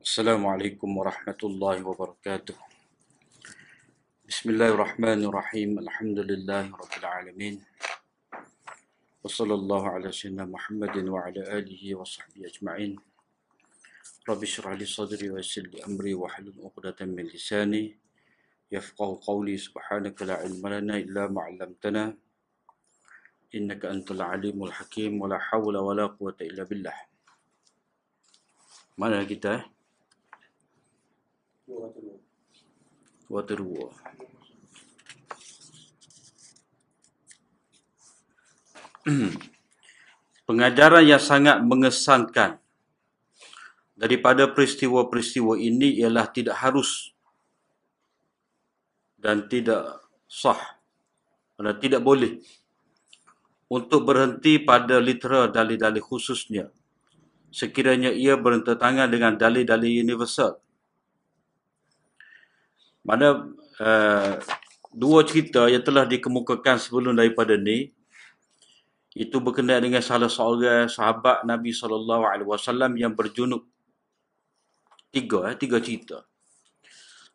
السلام عليكم ورحمة الله وبركاته. بسم الله الرحمن الرحيم. الحمد لله رب العالمين. وصلى الله على سيدنا محمد وعلى آله وصحبه أجمعين. رب اشرح لي صدري ويسر لي أمري واحلل عقدة من لساني يفقه قولي. سبحانك لا علم لنا إلا ما علمتنا. Innaka antal alimul hakim wa la hawla wa la quwwata illa billah. Mana kita eh? Waterloo. Pengajaran yang sangat mengesankan daripada peristiwa-peristiwa ini ialah tidak harus dan tidak sah dan tidak boleh untuk berhenti pada litera dalil-dalil khususnya sekiranya ia bertentangan dengan dalil-dalil universal mana uh, dua cerita yang telah dikemukakan sebelum daripada ni itu berkenaan dengan salah seorang sahabat Nabi sallallahu alaihi wasallam yang berjunub. Tiga eh, tiga cerita.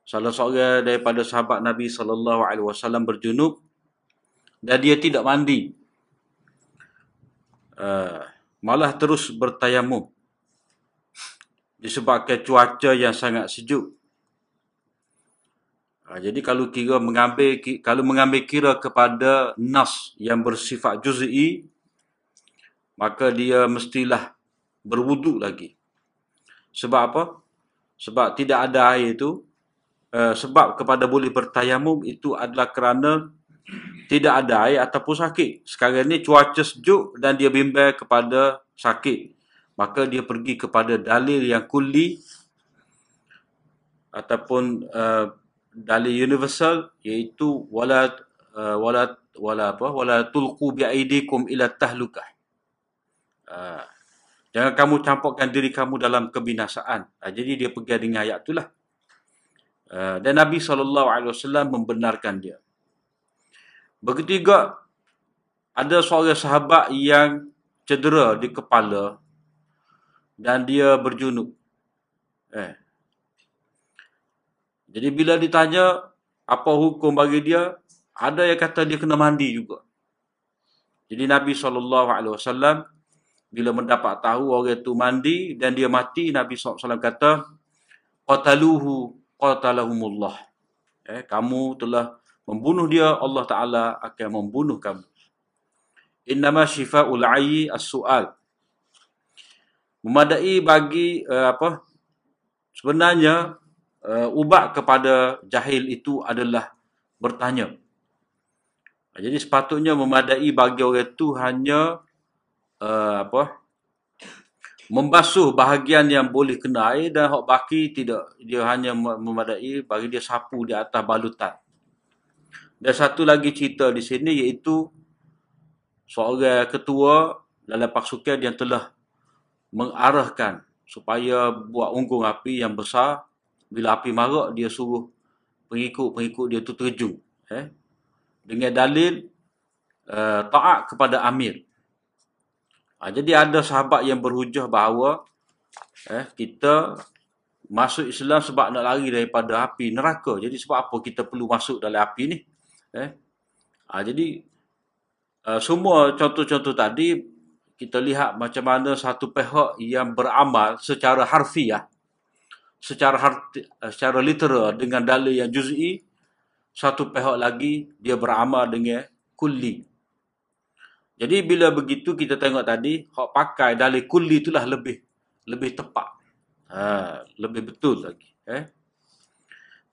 Salah seorang daripada sahabat Nabi sallallahu alaihi wasallam berjunub dan dia tidak mandi. Uh, malah terus bertayamum disebabkan cuaca yang sangat sejuk. Ha, jadi kalau kira mengambil kalau mengambil kira kepada nas yang bersifat juz'i maka dia mestilah berwuduk lagi. Sebab apa? Sebab tidak ada air itu uh, sebab kepada boleh bertayamum itu adalah kerana tidak ada air ataupun sakit. Sekarang ni cuaca sejuk dan dia bimbang kepada sakit. Maka dia pergi kepada dalil yang kulli ataupun uh, dalil universal iaitu wala uh, wala wala apa? Wala tulqu bi aidikum ila tahlukah. Uh, jangan kamu campurkan diri kamu dalam kebinasaan. Uh, jadi dia pergi dengan ayat itulah. Uh, dan Nabi saw membenarkan dia juga ada seorang sahabat yang cedera di kepala dan dia berjunub eh jadi bila ditanya apa hukum bagi dia, ada yang kata dia kena mandi juga. Jadi Nabi SAW bila mendapat tahu orang itu mandi dan dia mati, Nabi SAW kata, Qataluhu qatalahumullah. Eh, kamu telah membunuh dia, Allah Ta'ala akan membunuh kamu. Innama syifa'ul ayyi as-su'al. Memadai bagi uh, apa? Sebenarnya uh, ubat kepada jahil itu adalah bertanya. Jadi sepatutnya memadai bagi orang itu hanya uh, apa? membasuh bahagian yang boleh kena air dan hak baki tidak dia hanya memadai bagi dia sapu di atas balutan. Dan satu lagi cerita di sini iaitu seorang ketua dalam pasukan yang telah mengarahkan supaya buat unggung api yang besar. Bila api marak dia suruh pengikut-pengikut dia tu terjun eh. Dengan dalil uh, taat kepada amir. Ha, jadi ada sahabat yang berhujah bahawa eh kita masuk Islam sebab nak lari daripada api neraka. Jadi sebab apa kita perlu masuk dalam api ni eh? Ha, jadi uh, semua contoh-contoh tadi kita lihat macam mana satu pihak yang beramal secara harfiah secara harti, eh, secara literal dengan dalil yang juz'i satu pihak lagi dia beramal dengan kulli. Jadi bila begitu kita tengok tadi hak pakai dalil kulli itulah lebih lebih tepat. Ha, lebih betul lagi. Eh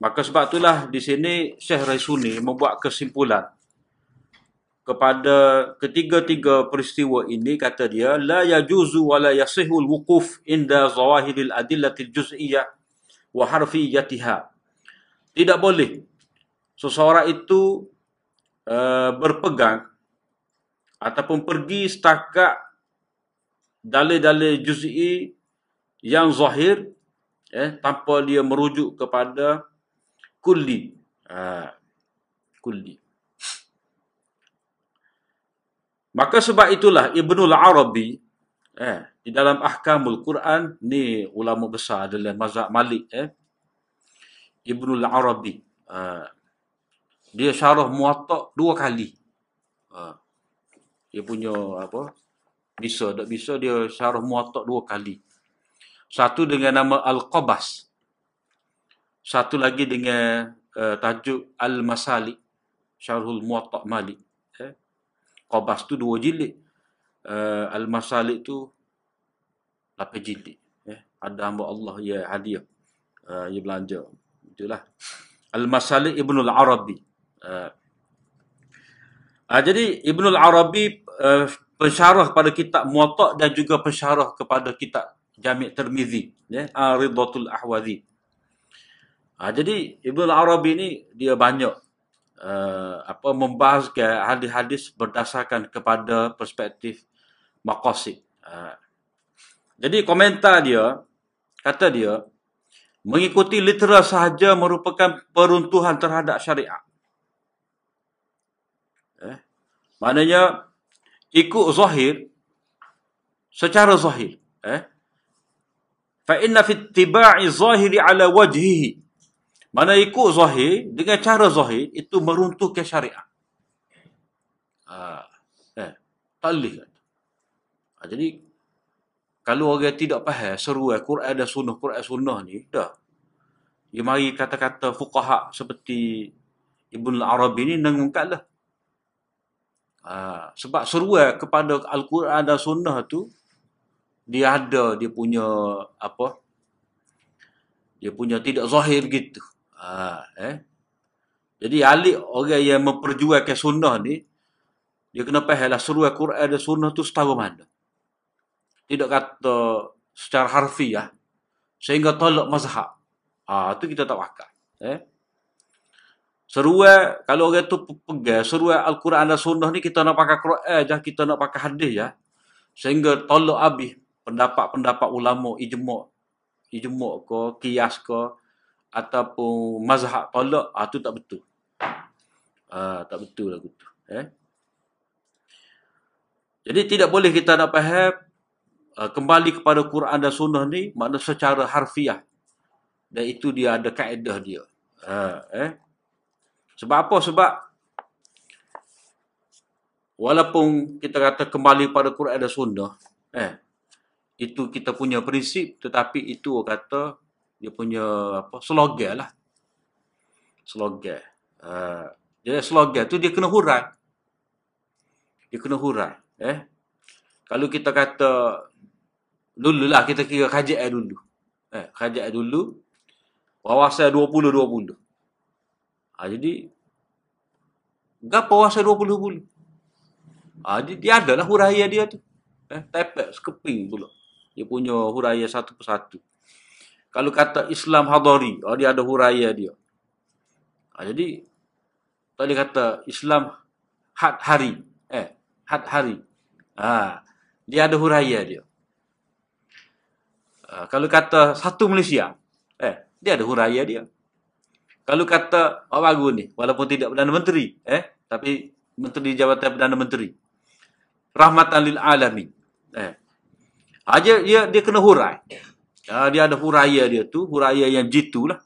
maka sebab itulah di sini Syekh Raisuni membuat kesimpulan kepada ketiga-tiga peristiwa ini kata dia la yajuzu wa la yasihul wuquf inda zawahiril adillatil juz'iyyah wa harfiyatiha. Tidak boleh seseorang itu uh, berpegang ataupun pergi setakat dalil-dalil juz'i yang zahir eh, tanpa dia merujuk kepada kulli. Uh, kulli. Maka sebab itulah Ibnul Arabi eh, di dalam Ahkamul Quran ni ulama besar adalah mazhab Malik eh. Ibnul Arabi uh, dia syarah Muwatta dua kali. Uh, dia punya apa? Bisa tak bisa dia syarah Muwatta dua kali. Satu dengan nama Al-Qabas. Satu lagi dengan uh, tajuk Al-Masalik. Syarhul Muwatta Malik. Eh? Qabas tu dua jilid. Uh, Al-Masalik tu lapan jilid. Eh? Ada hamba Allah ya hadiah. Uh, ya belanja. Itulah. Al-Masalik Ibnul Arabi. Uh, uh, jadi Ibnul Arabi uh, pensyarah kepada kitab Muwatta dan juga pensyarah kepada kitab Jami' Tirmizi, ya, Aridatul Ahwazi. Uh, jadi Ibnul Arabi ni dia banyak uh, apa membahaskan hadis-hadis berdasarkan kepada perspektif maqasid. Uh, jadi komentar dia kata dia mengikuti literal sahaja merupakan peruntuhan terhadap syariat. Eh? Maknanya ikut zahir secara zahir. Eh? Fa inna fi ittiba'i zahiri ala wajhihi. Mana ikut zahir dengan cara zahir itu meruntuhkan syariat. Ha, eh, tak boleh. Ha, jadi kalau orang tidak faham seruan Quran dan sunnah, Quran sunnah ni, dah. Dia mari kata-kata fuqaha seperti Ibn Arabi ni nengungkatlah. Ha, sebab seruan kepada Al-Quran dan sunnah tu, dia ada dia punya apa dia punya tidak zahir gitu ha, eh jadi alik orang yang memperjuangkan sunnah ni dia kena faham lah seruan Quran dan sunnah tu setara mana tidak kata secara harfiah sehingga tolak mazhab. Ha, tu kita tak pakai. Eh? Seruai kalau orang tu pegang seruai Al-Quran dan Sunnah ni kita nak pakai Quran je, kita nak pakai hadis ya. Sehingga tolak habis pendapat-pendapat ulama ijma' ijma' ke, kias ke ataupun mazhab tolak, ah tu tak betul. Ah tak betul lah gitu. Eh? Jadi tidak boleh kita nak faham uh, kembali kepada Quran dan Sunnah ni makna secara harfiah dan itu dia ada kaedah dia. Uh, eh? Sebab apa? Sebab walaupun kita kata kembali pada Quran dan Sunnah, eh, itu kita punya prinsip tetapi itu kata dia punya apa slogan lah. Slogan. Uh, dia slogan tu dia kena hurai. Dia kena hurai. Eh? Kalau kita kata dulu lah kita kira kajian dulu. Eh, kajian dulu. Wawasan 20-20. Ha, jadi, berapa wawasan 20-20? Ha, dia, dia ada lah huraya dia tu. Eh, tepek, sekeping pula. Dia punya huraya satu persatu. Kalau kata Islam hadari, oh, dia ada huraya dia. Ha, jadi, tak boleh kata Islam had hari. Eh, had hari. Ha, dia ada huraya dia. Uh, kalau kata satu Malaysia, eh, dia ada huraya dia. Kalau kata orang baru ni, walaupun tidak Perdana Menteri, eh, tapi Menteri Jabatan Perdana Menteri. Rahmatan lil alamin. Eh. Aja dia dia kena hurai. Uh, dia ada huraya dia tu, huraya yang jitu lah.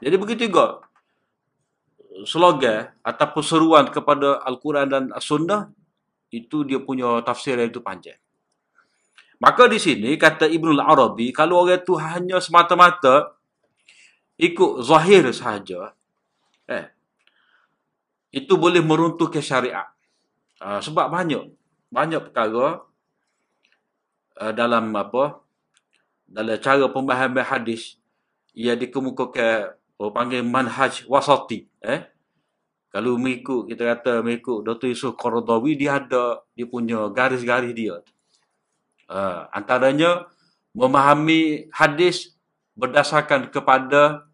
Jadi begitu juga slogan ataupun seruan kepada Al-Quran dan As-Sunnah itu dia punya tafsir yang itu panjang. Maka di sini kata Ibnul Arabi, kalau orang itu hanya semata-mata ikut zahir sahaja, eh, itu boleh meruntuhkan syariat. Uh, sebab banyak, banyak perkara uh, dalam apa, dalam cara pemahaman hadis, ia dikemukakan orang panggil manhaj wasati. Eh? Kalau mengikut, kita kata mengikut Dr. Yusuf Qaradawi, dia ada dia punya garis-garis dia. Uh, antaranya memahami hadis berdasarkan kepada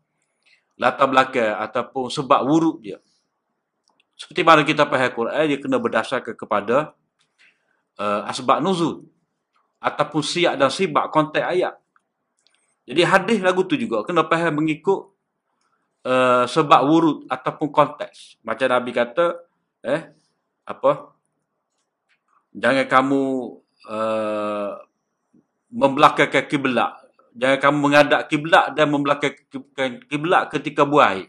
latar belakang ataupun sebab wurud dia. Seperti mana kita faham Quran, dia kena berdasarkan kepada uh, asbab nuzul ataupun siap dan sibak konteks ayat. Jadi hadis lagu tu juga kena faham mengikut uh, sebab wurud ataupun konteks. Macam Nabi kata, eh apa? jangan kamu uh, membelakangkan kiblat. Jangan kamu menghadap kiblat dan membelakangkan kiblat ketika buai.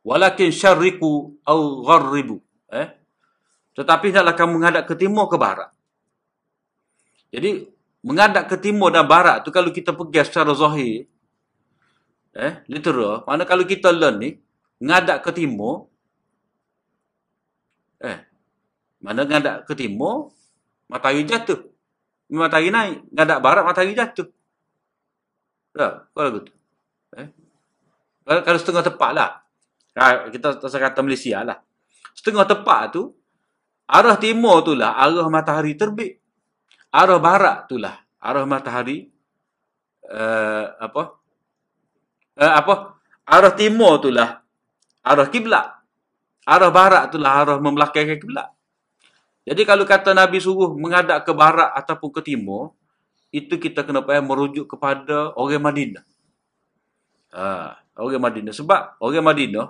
Walakin syarriku au gharribu. Eh? Tetapi hendaklah kamu menghadap ke timur ke barat. Jadi menghadap ke timur dan barat tu kalau kita pergi secara zahir eh literal mana kalau kita learn ni menghadap ke timur eh mana menghadap ke timur matahari jatuh. Matahari naik menghadap barat matahari jatuh. Tak kalau gitu eh. Kalau, kalau setengah tepat lah. Kita tak kata Malaysia lah. Setengah tepat tu arah timur tu lah arah matahari terbit arah barat itulah. Arah matahari uh, apa? Uh, apa? Arah timur itulah. Arah kiblat. Arah barat itulah arah membelakangkan kiblat. Jadi kalau kata Nabi suruh menghadap ke barat ataupun ke timur itu kita kena payah merujuk kepada orang Madinah. Uh, orang Madinah. Sebab orang Madinah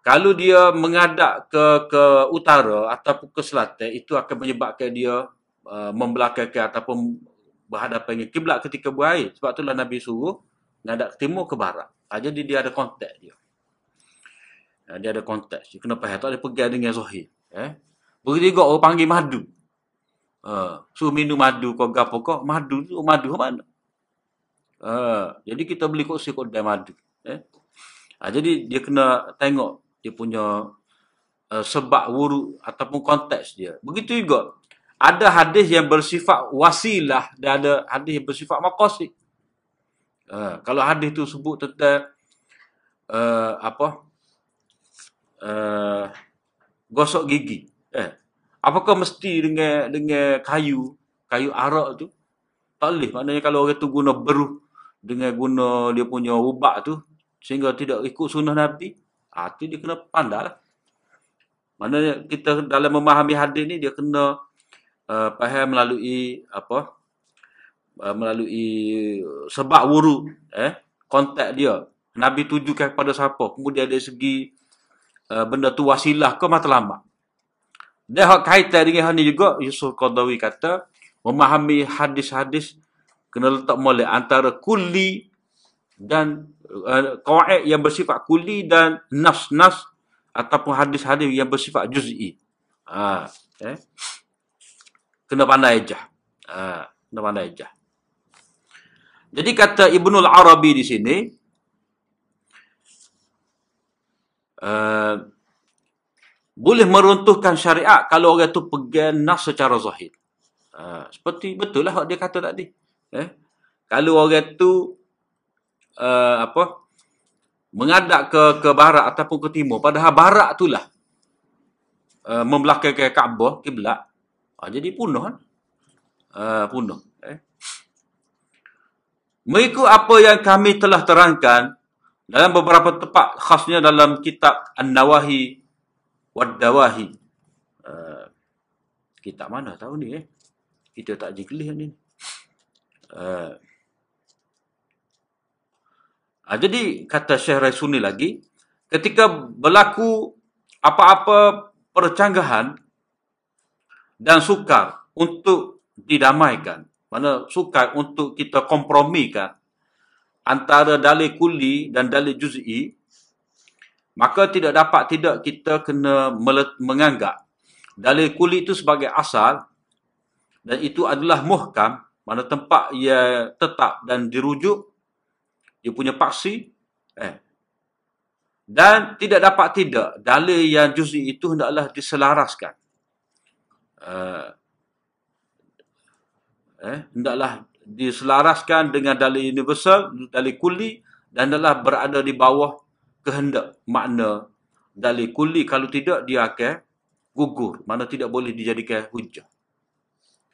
kalau dia menghadap ke ke utara ataupun ke selatan itu akan menyebabkan dia Uh, membelakangkan ataupun berhadapan dengan kiblat ketika berair. Sebab itulah Nabi suruh ngadap ke timur ke barat. Ha, jadi dia ada konteks dia. Ha, dia ada konteks. Dia kena faham. Tak ada pergi dengan Zohir. Eh? Begitu juga orang panggil madu. Uh, suruh minum madu kau gapo kau. Madu tu madu mana? Uh, jadi kita beli kursi kedai madu. Eh? Ha, jadi dia kena tengok dia punya uh, sebab wuruk ataupun konteks dia. Begitu juga ada hadis yang bersifat wasilah dan ada hadis yang bersifat maqasid. Uh, kalau hadis tu sebut tentang uh, apa? Uh, gosok gigi. Eh, apakah mesti dengan dengan kayu, kayu arak tu? Tak boleh. Maknanya kalau orang tu guna beruh dengan guna dia punya ubat tu sehingga tidak ikut sunnah Nabi, ah tu dia kena pandai lah. Maknanya kita dalam memahami hadis ni dia kena uh, faham melalui apa? Uh, melalui sebab wuruk eh konteks dia. Nabi tujukan kepada siapa? Kemudian dari segi uh, benda tu wasilah ke matlamat dan hak kaitan dengan hal ni juga Yusuf Qadawi kata memahami hadis-hadis kena letak mulai antara kuli dan uh, kawaid yang bersifat kuli dan nas-nas ataupun hadis-hadis yang bersifat juz'i. Ha, eh kena pandai aja. Ha, kena pandai aja. Jadi kata Ibnul Arabi di sini, uh, boleh meruntuhkan syariat kalau orang itu pegang nas secara zahir. Uh, seperti betul lah dia kata tadi. Eh? Kalau orang itu uh, apa mengadap ke ke barat ataupun ke timur, padahal barat itulah uh, membelakangkan Kaabah, kiblat, Ha, jadi punah kan? Ha, punah. Eh? Mengikut apa yang kami telah terangkan dalam beberapa tempat khasnya dalam kitab An-Nawahi Wad-Dawahi. Uh, kitab mana tahu ni eh? Kita tak jeklih ni. Uh, uh, jadi kata Syekh Raisuni lagi, ketika berlaku apa-apa percanggahan dan sukar untuk didamaikan. Mana sukar untuk kita kompromikan antara dalil kuli dan dalil juz'i. Maka tidak dapat tidak kita kena menganggap dalil kuli itu sebagai asal dan itu adalah muhkam. Mana tempat ia tetap dan dirujuk. Dia punya paksi. Eh, dan tidak dapat tidak dalil yang juz'i itu hendaklah diselaraskan uh, eh, hendaklah diselaraskan dengan dalil universal, dalil kuli dan adalah berada di bawah kehendak makna dalil kuli. Kalau tidak, dia akan gugur. Mana tidak boleh dijadikan hujah.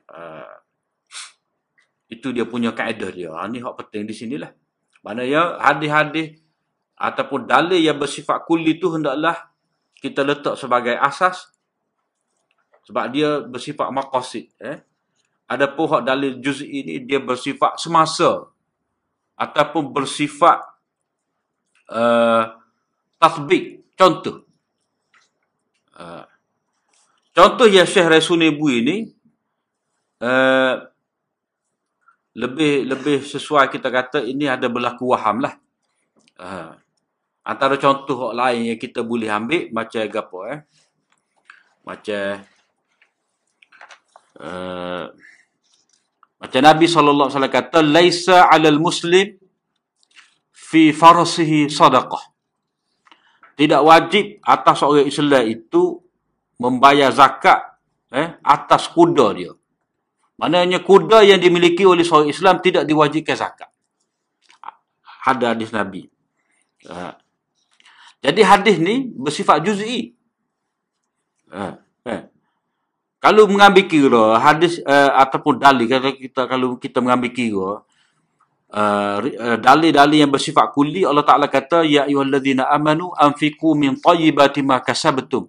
Uh, itu dia punya kaedah dia. Ha, ini hak penting di sinilah. Mana ya hadis-hadis ataupun dalil yang bersifat kuli itu hendaklah kita letak sebagai asas sebab dia bersifat maqasid. Eh? Ada pohon dalil juz ini dia bersifat semasa. Ataupun bersifat uh, tasbik. Contoh. Uh, contoh yang Syekh Rasul Bui ini uh, lebih lebih sesuai kita kata ini ada berlaku waham lah. Uh, antara contoh lain yang kita boleh ambil macam apa eh? Macam uh, macam Nabi SAW kata, Laisa alal muslim fi farasihi sadaqah. Tidak wajib atas orang Islam itu membayar zakat eh, atas kuda dia. Maknanya kuda yang dimiliki oleh seorang Islam tidak diwajibkan zakat. Ada hadis Nabi. Uh, jadi hadis ni bersifat juz'i. Uh, eh. Kalau mengambil kira hadis uh, ataupun dalil kalau kita kalau kita mengambil kira uh, dalil-dalil yang bersifat kulli Allah Taala kata ya ayyuhallazina amanu anfiqu min thayyibati ma kasabtum.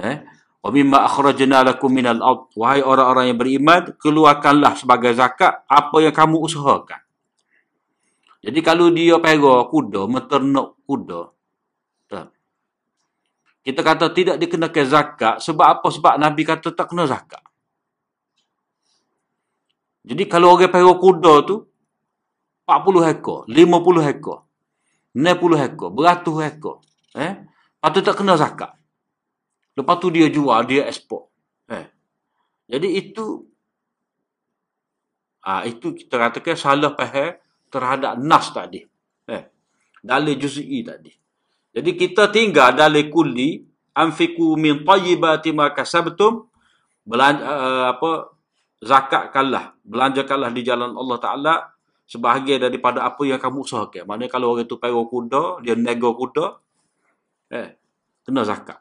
Eh? Wa mimma akhrajna lakum minal ard. Wahai orang-orang yang beriman, keluarkanlah sebagai zakat apa yang kamu usahakan. Jadi kalau dia pera kuda, meternak kuda, kita kata tidak dikenakan zakat sebab apa? Sebab Nabi kata tak kena zakat. Jadi kalau orang perah kuda tu 40 ekor, 50 ekor, 60 ekor, beratus ekor, eh? Patut tak kena zakat. Lepas tu dia jual, dia ekspor. Eh? Jadi itu ah itu kita katakan salah faham terhadap nas tadi. Eh? Dalil juz'i tadi. Jadi kita tinggal dalam kulli anfiku min tayyibati ma kasabtum belanja uh, apa zakatkanlah belanjakanlah di jalan Allah taala sebahagian daripada apa yang kamu usahakan. Maknanya kalau orang itu pergi kuda, dia nego kuda eh kena zakat.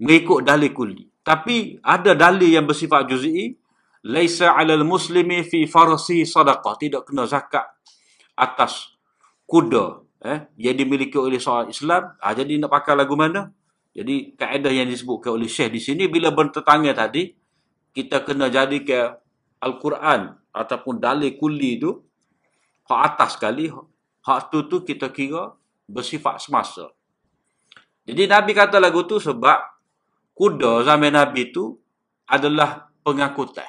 Mengikut dalil kulli. Tapi ada dalil yang bersifat juz'i laisa 'alal muslimi fi farsi sadaqah, tidak kena zakat atas kuda eh, yang dimiliki oleh seorang Islam. Ha, jadi nak pakai lagu mana? Jadi kaedah yang disebutkan oleh Syekh di sini bila bertetangga tadi kita kena jadi ke Al-Quran ataupun dalil kulli itu hak atas sekali hak tu tu kita kira bersifat semasa. Jadi Nabi kata lagu tu sebab kuda zaman Nabi tu adalah pengangkutan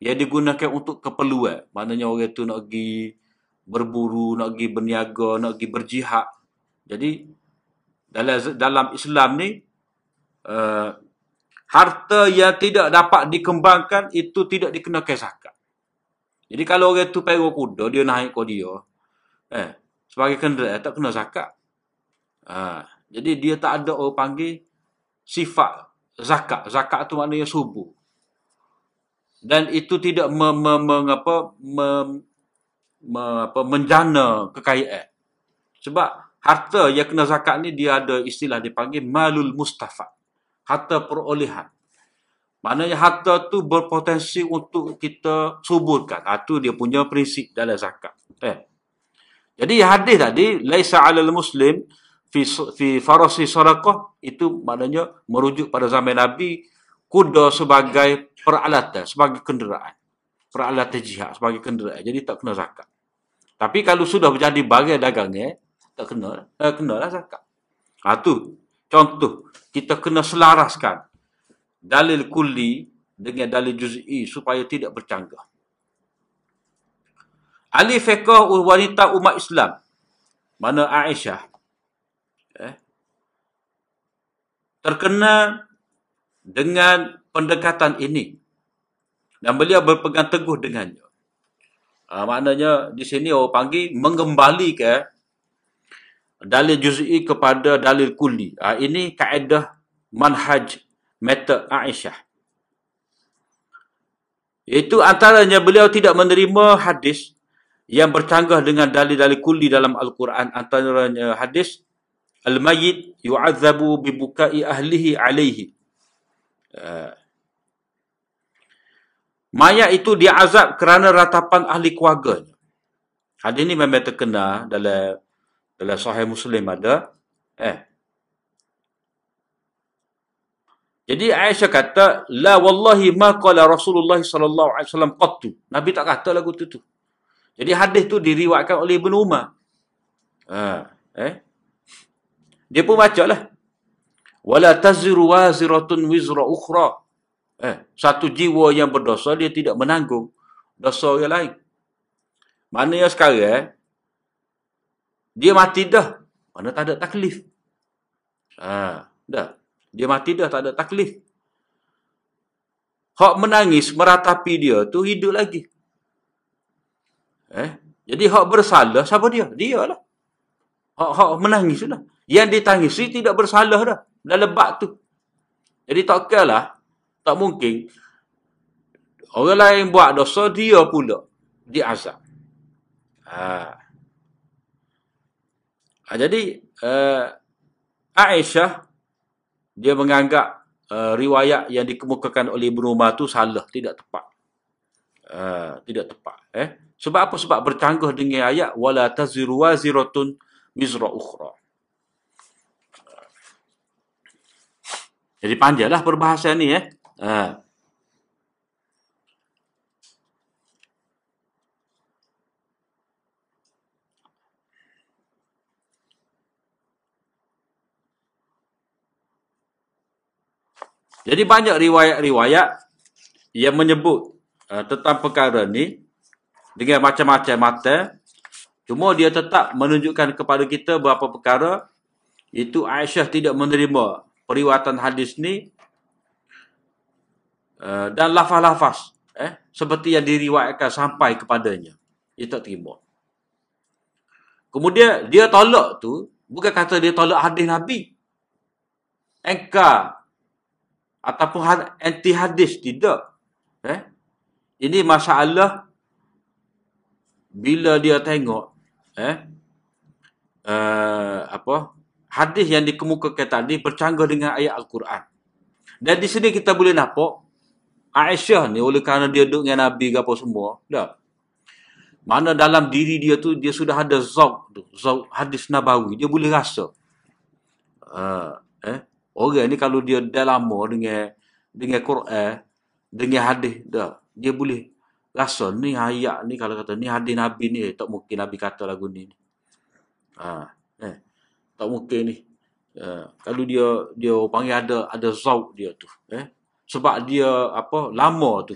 yang digunakan untuk keperluan. Maknanya orang tu nak pergi berburu, nak pergi berniaga, nak pergi berjihad. Jadi dalam dalam Islam ni uh, harta yang tidak dapat dikembangkan itu tidak dikenakan zakat. Jadi kalau orang tu pergi kuda, dia naik ke dia. Eh, sebagai kenderaan tak kena zakat. Uh, jadi dia tak ada orang panggil sifat zakat. Zakat tu maknanya subuh. Dan itu tidak me, me, me, apa, me, me, apa, menjana kekayaan. Sebab harta yang kena zakat ni dia ada istilah dipanggil malul mustafa. Harta perolehan. Maknanya harta tu berpotensi untuk kita suburkan. Itu ha, dia punya prinsip dalam zakat. Eh. Jadi hadis tadi, Laisa alal muslim fi, fi farasi sadaqah, itu maknanya merujuk pada zaman Nabi, kuda sebagai peralatan, sebagai kenderaan peralatan jihad sebagai kenderaan. Jadi tak kena zakat. Tapi kalau sudah menjadi bagai dagangnya, tak kena, eh, kena lah zakat. Ha, tu contoh. Kita kena selaraskan dalil kulli dengan dalil juz'i supaya tidak bercanggah. Ali fiqah wanita umat Islam. Mana Aisyah. Eh, terkena dengan pendekatan ini dan beliau berpegang teguh dengannya. Ha, maknanya di sini orang panggil mengembalikan dalil juz'i kepada dalil kulli. Ha, ini kaedah manhaj metode Aisyah. Itu antaranya beliau tidak menerima hadis yang bercanggah dengan dalil-dalil kulli dalam Al-Quran. Antaranya hadis Al-Mayyid yu'adzabu bibukai ahlihi alaihi. Uh, Mayat itu diazab kerana ratapan ahli keluarga. Hadis ini memang terkena dalam dalam sahih Muslim ada. Eh. Jadi Aisyah kata, la wallahi ma qala Rasulullah sallallahu alaihi wasallam qattu. Nabi tak kata lagu tu tu. Jadi hadis tu diriwayatkan oleh Ibnu Umar. Ha, eh. Dia pun baca lah. Wala taziru waziratun wizra ukhra. Eh, satu jiwa yang berdosa dia tidak menanggung dosa orang lain. Mana yang sekarang eh, dia mati dah. Mana tak ada taklif. Ha, dah. Dia mati dah tak ada taklif. Hak menangis meratapi dia tu hidup lagi. Eh, jadi hak bersalah siapa dia? Dia lah. Hak, hak menangis lah. Yang ditangisi tidak bersalah dah. Dah lebat tu. Jadi tak lah. Tak mungkin. Orang lain buat dosa, dia pula diazab. Ha. ha jadi, uh, Aisyah, dia menganggap uh, riwayat yang dikemukakan oleh Ibn Umar tu salah, tidak tepat. Uh, tidak tepat. Eh? Sebab apa? Sebab bercanggah dengan ayat wala taziru waziratun mizra ukhra. Jadi panjanglah perbahasan ni eh. Uh. Jadi banyak riwayat-riwayat yang menyebut uh, tentang perkara ni dengan macam-macam mata. Cuma dia tetap menunjukkan kepada kita beberapa perkara itu Aisyah tidak menerima periwatan hadis ni uh, dan lafaz-lafaz eh, seperti yang diriwayatkan sampai kepadanya. Dia tak terima. Kemudian dia tolak tu bukan kata dia tolak hadis Nabi. Engkau ataupun anti hadis tidak eh ini masalah bila dia tengok eh uh, apa hadis yang dikemukakan tadi bercanggah dengan ayat al-Quran dan di sini kita boleh nampak Aisyah ni oleh kerana dia duduk dengan Nabi ke apa semua dah mana dalam diri dia tu dia sudah ada zauk tu zauk hadis nabawi dia boleh rasa uh, eh Orang ni kalau dia dah lama dengan dengan Quran, dengan hadis dah, dia boleh rasa ni ayat ni kalau kata ni hadis Nabi ni tak mungkin Nabi kata lagu ni. Ha, eh. Tak mungkin ni. Uh, kalau dia dia panggil ada ada zauk dia tu, eh. Sebab dia apa lama tu.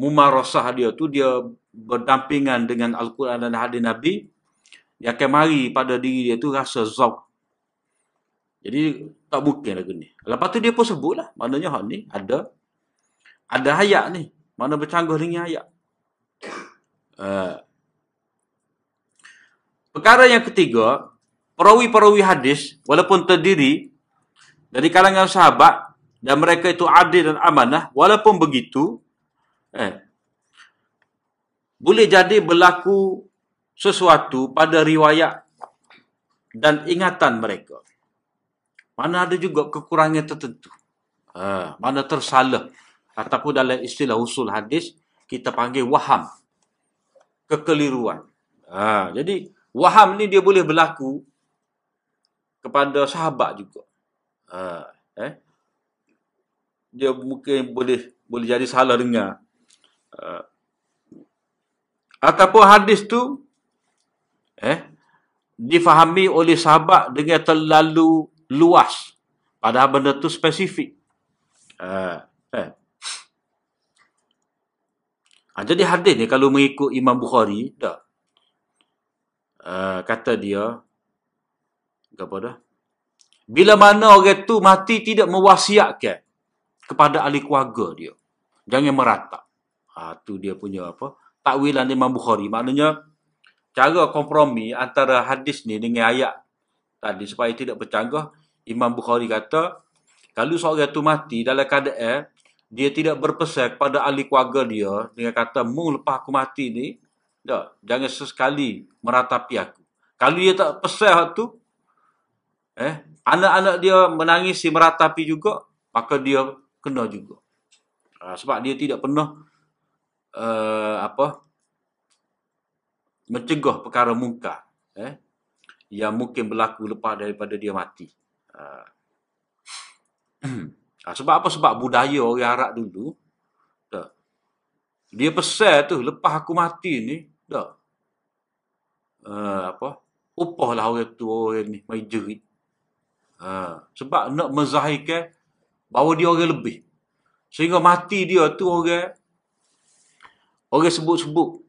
Mumarasah dia tu dia berdampingan dengan Al-Quran dan hadis Nabi. Dia akan mari pada diri dia tu rasa zauk jadi tak mungkin lagu ni. Lepas tu dia pun sebut lah. Maknanya hak ni ada. Ada ayat ni. Mana bercanggah dengan ayat. Uh, perkara yang ketiga. Perawi-perawi hadis. Walaupun terdiri. Dari kalangan sahabat. Dan mereka itu adil dan amanah. Walaupun begitu. Eh, boleh jadi berlaku sesuatu pada riwayat. Dan ingatan mereka. Mana ada juga kekurangan tertentu. Ha, mana tersalah. Ataupun dalam istilah usul hadis, kita panggil waham. Kekeliruan. Ha, jadi, waham ni dia boleh berlaku kepada sahabat juga. Ha, eh? Dia mungkin boleh boleh jadi salah dengar. Ha, ataupun hadis tu eh, difahami oleh sahabat dengan terlalu luas. Padahal benda tu spesifik. Uh, eh. Ha, jadi hadis ni kalau mengikut Imam Bukhari, dah. Uh, kata dia, apa dah? Bila mana orang tu mati tidak mewasiatkan kepada ahli keluarga dia. Jangan merata. Ha, tu dia punya apa? Takwilan Imam Bukhari. Maknanya, cara kompromi antara hadis ni dengan ayat tadi supaya tidak bercanggah Imam Bukhari kata kalau seorang itu mati dalam keadaan dia tidak berpesan kepada ahli keluarga dia dengan kata mung lepas aku mati ni tak, jangan sesekali meratapi aku kalau dia tak pesan tu eh anak-anak dia menangis si meratapi juga maka dia kena juga ha, sebab dia tidak pernah uh, apa mencegah perkara mungkar eh yang mungkin berlaku lepas daripada dia mati. Ha. ha. sebab apa? Sebab budaya orang Arab dulu. Tak. Dia pesan tu, lepas aku mati ni, tak. Uh, apa? Upahlah orang tu orang ni, mai jerit. Sebab nak menzahirkan bahawa dia orang lebih. Sehingga mati dia tu orang orang sebut-sebut.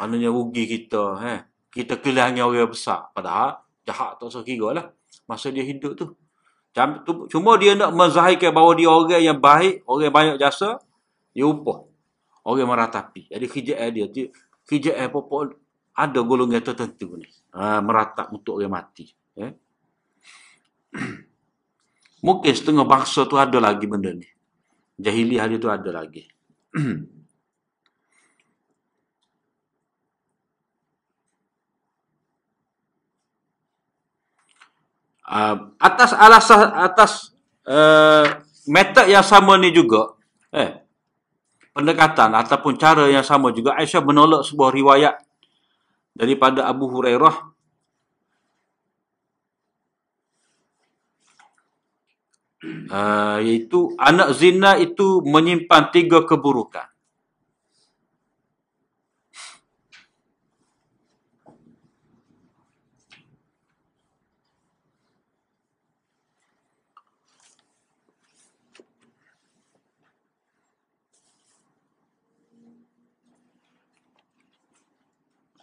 Maknanya rugi kita. Eh. Kita kehilangan orang besar. Padahal jahat tak usah kira lah. Masa dia hidup tu. Cuma dia nak menzahirkan bahawa dia orang yang baik, orang banyak jasa, dia upah. Orang meratapi. Jadi KJL dia, KJL pokok ada golongan tertentu ni. Ha, meratap untuk orang mati. Eh. Mungkin setengah bangsa tu ada lagi benda ni. Jahiliah dia tu ada lagi. uh, atas alasan atas uh, metod yang sama ni juga eh pendekatan ataupun cara yang sama juga Aisyah menolak sebuah riwayat daripada Abu Hurairah uh, iaitu anak zina itu menyimpan tiga keburukan.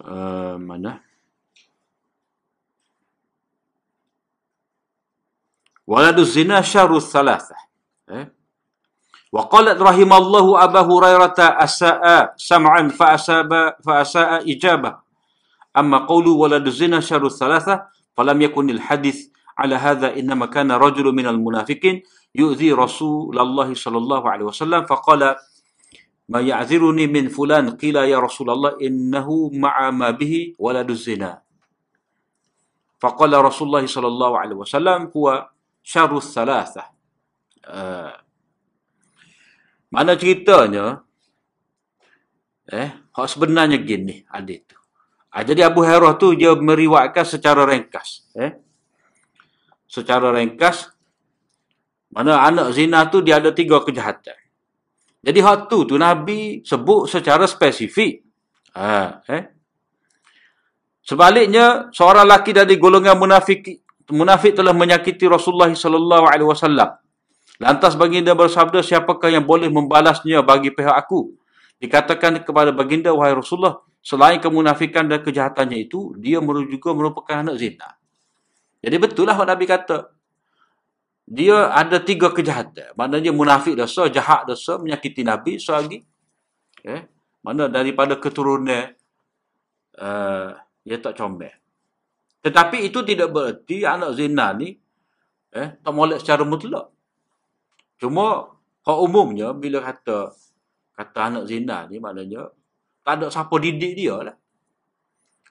Uh, mana? ولد الزنا شر الثلاثة. وقالت رحم الله أبا هريرة أساء سمعا فأساب فأساء إجابة. أما قول ولد الزنا شر الثلاثة فلم يكن الحديث على هذا إنما كان رجل من المنافقين يؤذي رسول الله صلى الله عليه وسلم فقال ما يعذرني من فلان؟ قيل يا رسول الله إنه مع ما به ولد الزنا. فقال رسول الله صلى الله عليه وسلم هو syarus salasah. Uh, mana ceritanya, eh, hak sebenarnya gini, adik tu. Uh, jadi Abu Hurairah tu dia meriwayatkan secara ringkas. Eh. Secara ringkas, mana anak zina tu dia ada tiga kejahatan. Jadi hak tu tu Nabi sebut secara spesifik. Uh, eh. Sebaliknya, seorang lelaki dari golongan munafik munafik telah menyakiti Rasulullah sallallahu alaihi wasallam. Lantas baginda bersabda, siapakah yang boleh membalasnya bagi pihak aku? Dikatakan kepada baginda, wahai Rasulullah, selain kemunafikan dan kejahatannya itu, dia juga merupakan anak zina. Jadi betul lah Nabi kata. Dia ada tiga kejahatan. Maknanya munafik dosa, jahat dosa, menyakiti Nabi, selagi. Eh? Mana daripada keturunan, uh, dia tak comel. Tetapi itu tidak berarti anak zina ni eh, tak molek secara mutlak. Cuma hak umumnya bila kata kata anak zina ni maknanya tak ada siapa didik dia lah.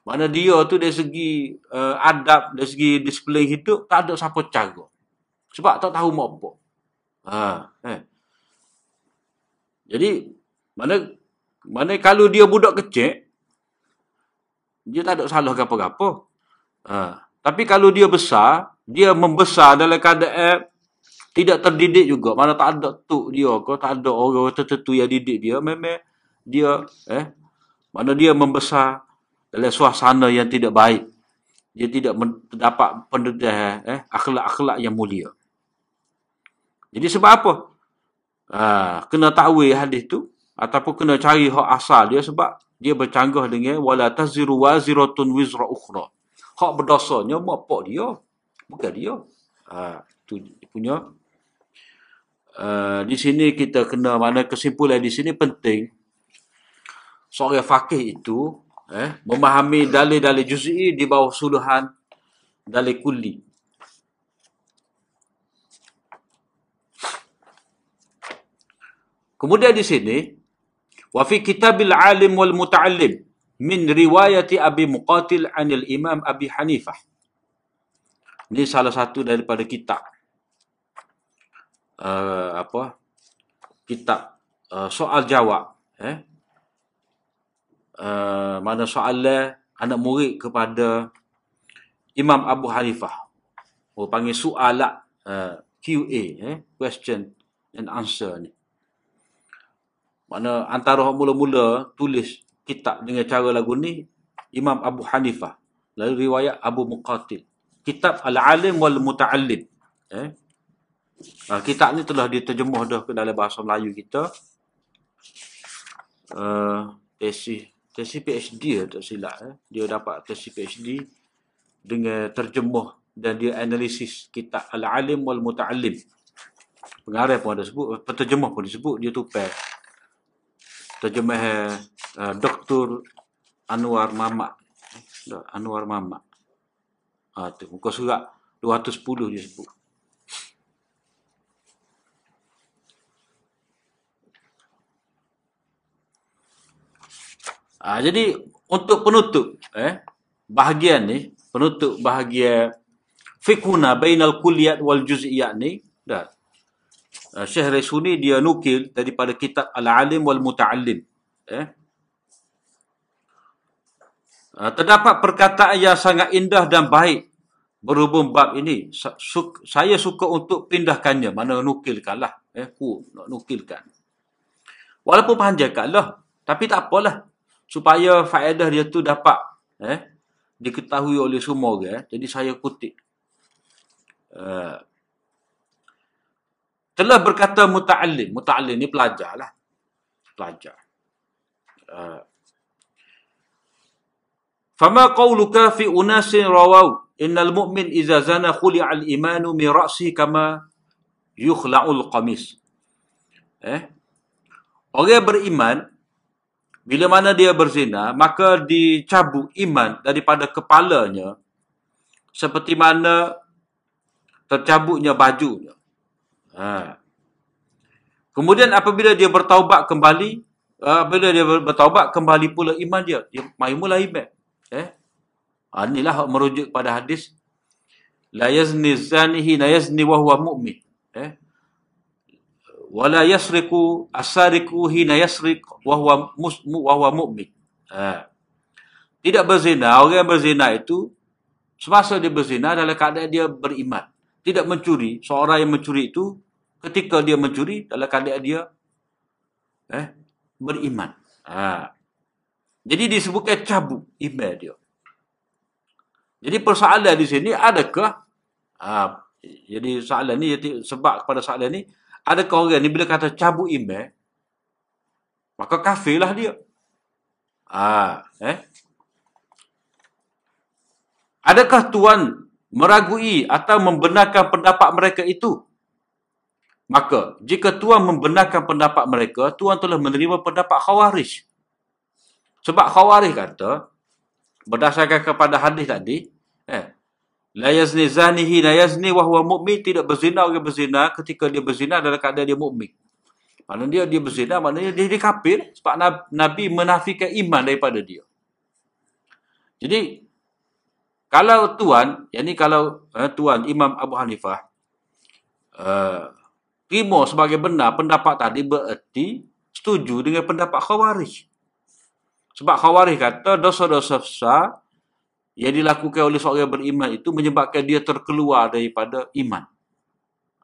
Mana dia tu dari segi uh, adab, dari segi disiplin hidup, tak ada siapa cara. Sebab tak tahu mau apa. Ha, eh. Jadi, mana mana kalau dia budak kecil, dia tak ada salah apa-apa. Ha. Tapi kalau dia besar, dia membesar dalam keadaan tidak terdidik juga. Mana tak ada tu dia ke, tak ada orang tertentu yang didik dia. Memang dia, eh, mana dia membesar dalam suasana yang tidak baik. Dia tidak mendapat pendedah, eh, akhlak-akhlak yang mulia. Jadi sebab apa? Ha, kena tahu hadis tu ataupun kena cari hak asal dia sebab dia bercanggah dengan wala taziru waziratun wizra ukhra hak berdosanya apa dia. Bukan dia. Ha, tu punya. Uh, di sini kita kena mana kesimpulan di sini penting. Seorang fakih itu eh, memahami dalil-dalil juz'i di bawah suluhan dalil kulli. Kemudian di sini wa fi kitabil alim wal muta'allim min riwayati Abi Muqatil anil Imam Abi Hanifah. Ini salah satu daripada kitab uh, apa? Kitab uh, soal jawab, eh? Uh, mana soalan anak murid kepada Imam Abu Hanifah. Oh panggil soalat uh, QA, eh? question and answer ni. Mana antara mula-mula tulis kitab dengan cara lagu ni Imam Abu Hanifah lalu riwayat Abu Muqatil kitab Al-Alim wal Muta'allim. Eh? Uh, kitab ni telah diterjemuh dah ke dalam bahasa Melayu kita. Uh, tesis tesis PhD tak silap eh. Dia dapat tesis PhD dengan terjemuh dan dia analisis kitab Al-Alim wal Muta'allim. Pengarah pun ada sebut, penterjemah pun disebut, dia tupai. Terjemah uh, Dr. Anwar Mamak. Anwar Mamak. Ha, tu, muka surat 210 dia sebut. Ha, jadi untuk penutup eh bahagian ni penutup bahagian fiqhuna bainal kulliyat wal juz'iyat ni dah uh, Syekh Resuni dia nukil daripada kitab Al-Alim wal Muta'allim eh uh, terdapat perkataan yang sangat indah dan baik berhubung bab ini. Saya suka untuk pindahkannya. Mana nukilkanlah. Eh ku nak nukilkan. Walaupun panjangkanlah tapi tak apalah. Supaya faedah dia tu dapat eh diketahui oleh semua orang eh. jadi saya kutip. Uh, telah berkata muta'allim. Muta'allim ni pelajar. Lah pelajar fama qawluka fi unasin rawaw innal mu'min iza zana khuli'al imanu mi ra'si kama yukhla'ul qamis. Eh? Orang beriman bila mana dia berzina, maka dicabut iman daripada kepalanya seperti mana tercabutnya bajunya. Ha. Kemudian apabila dia bertaubat kembali, apabila dia bertaubat kembali pula iman dia, dia mai mula iman. Eh? Ha, inilah merujuk pada hadis la yazni zanihi la yazni wa huwa mu'min. Eh? wala yasriku asariku hina yasrik wa huwa musmu wa huwa mu'min. Ha. Tidak berzina, orang yang berzina itu semasa dia berzina dalam keadaan dia beriman. Tidak mencuri, seorang yang mencuri itu ketika dia mencuri dalam keadaan dia eh beriman. Ha. Jadi disebutkan cabut iman dia. Jadi persoalan di sini adakah ha, jadi soalan ni sebab kepada soalan ni Adakah orang ni bila kata cabut iman, maka kafirlah dia. Ah, eh? Adakah tuan meragui atau membenarkan pendapat mereka itu? Maka, jika tuan membenarkan pendapat mereka, tuan telah menerima pendapat khawarij. Sebab khawarij kata, berdasarkan kepada hadis tadi, eh, La yazni zanihi la yazni wa huwa mu'min tidak berzina orang berzina ketika dia berzina dalam keadaan dia mukmin. Maknanya dia dia berzina maknanya dia, dia kafir sebab Nabi menafikan iman daripada dia. Jadi kalau tuan, yakni kalau eh, tuan Imam Abu Hanifah uh, terima sebagai benar pendapat tadi bererti setuju dengan pendapat Khawarij. Sebab Khawarij kata dosa-dosa besar yang dilakukan oleh seorang yang beriman itu menyebabkan dia terkeluar daripada iman.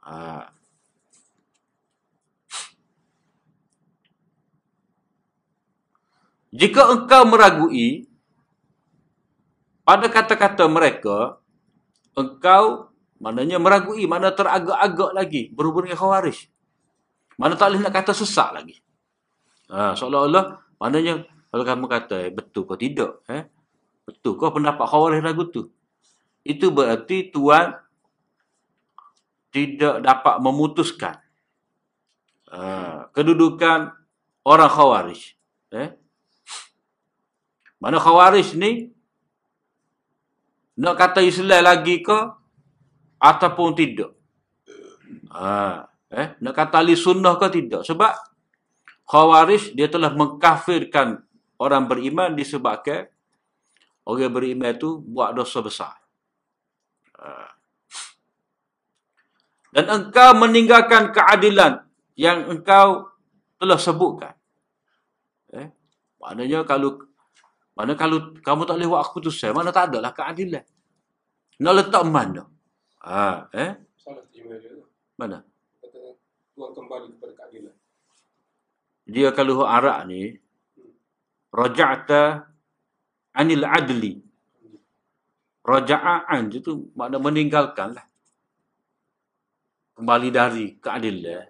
Ha. Jika engkau meragui pada kata-kata mereka, engkau maknanya meragui, mana teragak-agak lagi berhubung dengan khawarij. Mana tak boleh nak kata sesak lagi. Ha, seolah-olah, maknanya kalau kamu kata, eh, betul kau tidak. Eh? Betul kau pendapat khawarij ragu tu? Itu berarti tuan tidak dapat memutuskan uh, kedudukan orang khawarij. Eh? Mana khawarij ni nak kata Islam lagi ke ataupun tidak? Ha, eh? Nak kata ahli sunnah ke tidak? Sebab khawarij dia telah mengkafirkan orang beriman disebabkan orang beriman itu buat dosa besar. Ha. Dan engkau meninggalkan keadilan yang engkau telah sebutkan. Eh? Maknanya kalau mana kalau kamu tak boleh buat keputusan, mana tak adalah keadilan. Nak letak mana? Ha, eh? Mana? Tuan kembali kepada keadilan. Dia kalau Arab ni, raja'ta anil adli Raja'an itu makna meninggalkan lah. Kembali dari keadilan.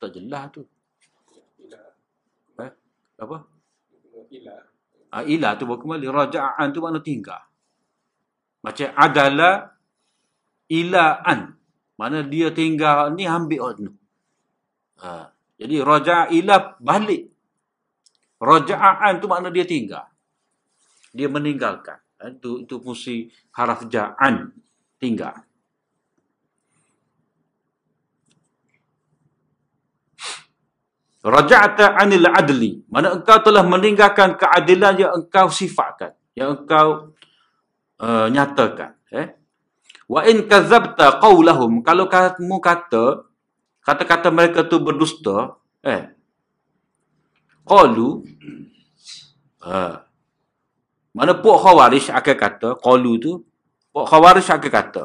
Tak jelas tu. Eh? Apa? Ah, ilah tu baru kembali. Raja'an tu makna tinggal. Macam adalah ilaan. Mana dia tinggal ni ambil orang ha. Jadi raja ilah balik. Raja'an tu makna dia tinggal. Dia meninggalkan. Ha. Itu, itu fungsi haraf ja'an. Tinggal. Raja'ata anil adli. Mana engkau telah meninggalkan keadilan yang engkau sifatkan. Yang engkau uh, nyatakan. Eh? Wa in kadzabta qaulahum kalau kamu kata kata-kata mereka tu berdusta eh qalu ha mana puak khawarij akan kata qalu tu puak khawarij akan kata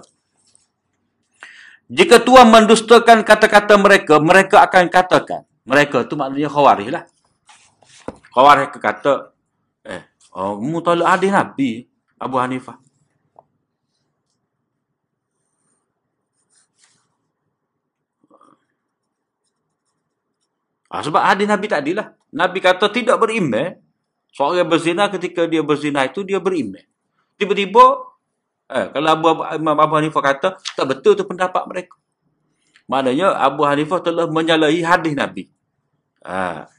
jika Tuhan mendustakan kata-kata mereka mereka akan katakan mereka tu maknanya khawarij lah. Khawarij akan kata eh oh mu tak ada nabi Abu Hanifah Ha, sebab hadis Nabi tak adilah. Nabi kata tidak beriman. Seorang berzina ketika dia berzina itu dia beriman. Tiba-tiba eh, kalau Abu, Abu, Imam Abu Hanifah kata tak betul tu pendapat mereka. Maknanya Abu Hanifah telah menyalahi hadis Nabi. Ha.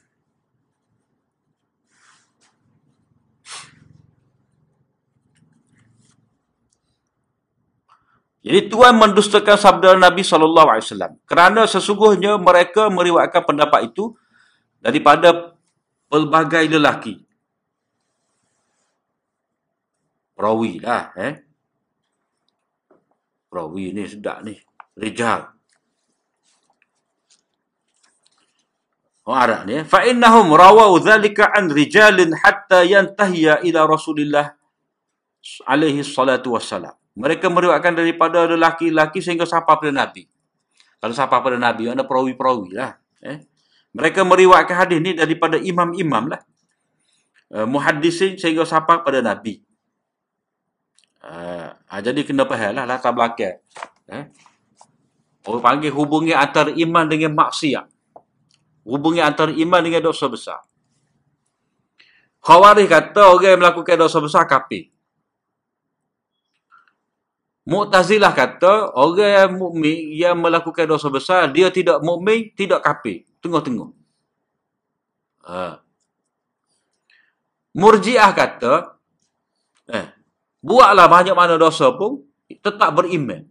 Jadi Tuhan mendustakan sabda Nabi wasallam kerana sesungguhnya mereka meriwayatkan pendapat itu daripada pelbagai lelaki. Perawi lah eh. Perawi ni sedap ni. Rijal. Ada ni. Fa innahum rawau dhalika an rijalin hatta yantahiya ila Rasulillah alaihi salatu wassalam. Mereka meriwayatkan daripada lelaki-lelaki sehingga sampai pada Nabi. Kalau sampai pada Nabi, ada perawi-perawi lah. Eh? Mereka meriwayatkan hadis ni daripada imam-imam lah. Uh, muhaddisin sehingga sampai pada Nabi. Uh, jadi kena faham lah latar belakang. Eh? Orang panggil hubungi antara iman dengan maksiat. Hubungi antara iman dengan dosa besar. Khawarij kata orang yang melakukan dosa besar kafir. Mu'tazilah kata orang yang mukmin yang melakukan dosa besar dia tidak mukmin, tidak kafir. Tengok-tengok. Ha. Murji'ah kata eh buatlah banyak mana dosa pun tetap beriman.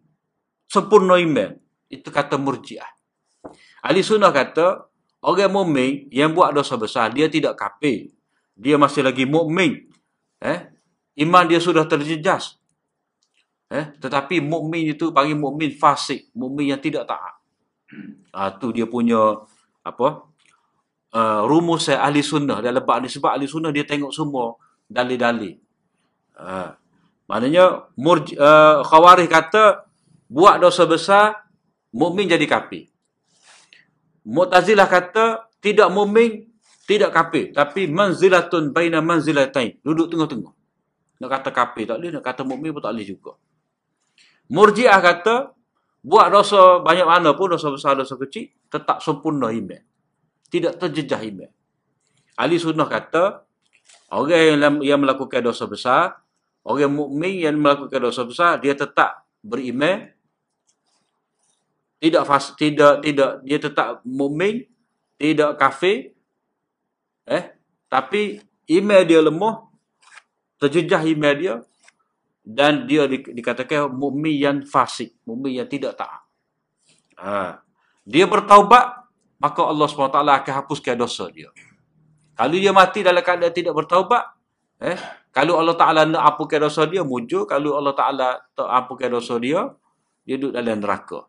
Sempurna iman. Itu kata Murji'ah. Ahli sunnah kata orang mukmin yang buat dosa besar dia tidak kafir. Dia masih lagi mukmin. Eh? Iman dia sudah terjejas. Eh, tetapi mukmin itu bagi mukmin fasik, mukmin yang tidak taat. Ah tu dia punya apa? Uh, rumus saya ahli sunnah dalam bab ni sebab ahli sunnah dia tengok semua dalil-dalil. Uh, maknanya murj, uh, khawarij kata buat dosa besar mukmin jadi kafir. Mu'tazilah kata tidak mukmin tidak kafir tapi manzilatun baina manzilatain duduk tengah-tengah. Nak kata kafir tak boleh, nak kata mukmin pun tak boleh juga. Murjiah kata, buat dosa banyak mana pun, dosa besar, dosa kecil, tetap sempurna iman. Tidak terjejah iman. Ahli sunnah kata, orang yang, yang melakukan dosa besar, orang mukmin yang melakukan dosa besar, dia tetap beriman, tidak fas, tidak tidak dia tetap mukmin, tidak kafir, eh, tapi iman dia lemah, terjejah iman dia, dan dia di, dikatakan mukmin yang fasik, mukmin yang tidak taat. Ha. Dia bertaubat, maka Allah SWT akan hapuskan dosa dia. Kalau dia mati dalam keadaan tidak bertaubat, eh, kalau Allah Ta'ala nak hapuskan dosa dia, muncul. Kalau Allah Ta'ala tak hapuskan dosa dia, dia duduk dalam neraka.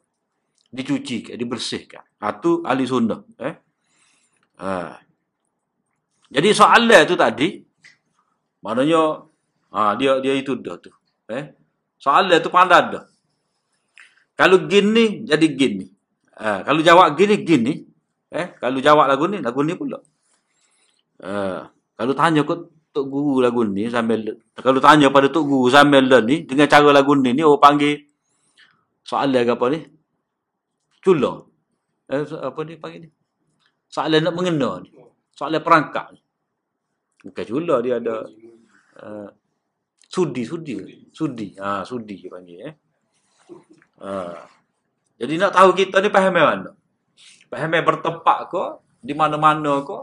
Dicuci, dibersihkan. Itu ha, ahli sunnah. Eh. Ha. Jadi soalan tu tadi, maknanya ha, dia dia itu dah tu. Eh? Soalan tu pandai dah. Kalau gini, jadi gini. Eh, kalau jawab gini, gini. Eh, kalau jawab lagu ni, lagu ni pula. Eh, kalau tanya kot, Tok Guru lagu ni sambil kalau tanya pada Tok Guru sambil ni dengan cara lagu ni ni orang panggil soalan ke apa ni? Cula. Eh, apa ni panggil ni? Soalan nak mengena ni. Soalan perangkap ni. Bukan cula dia ada uh, sudi, sudi. Sudi. Ha, sudi panggil eh. Ha. Jadi nak tahu kita ni faham mana? Faham bertempat ke? Di mana-mana ke?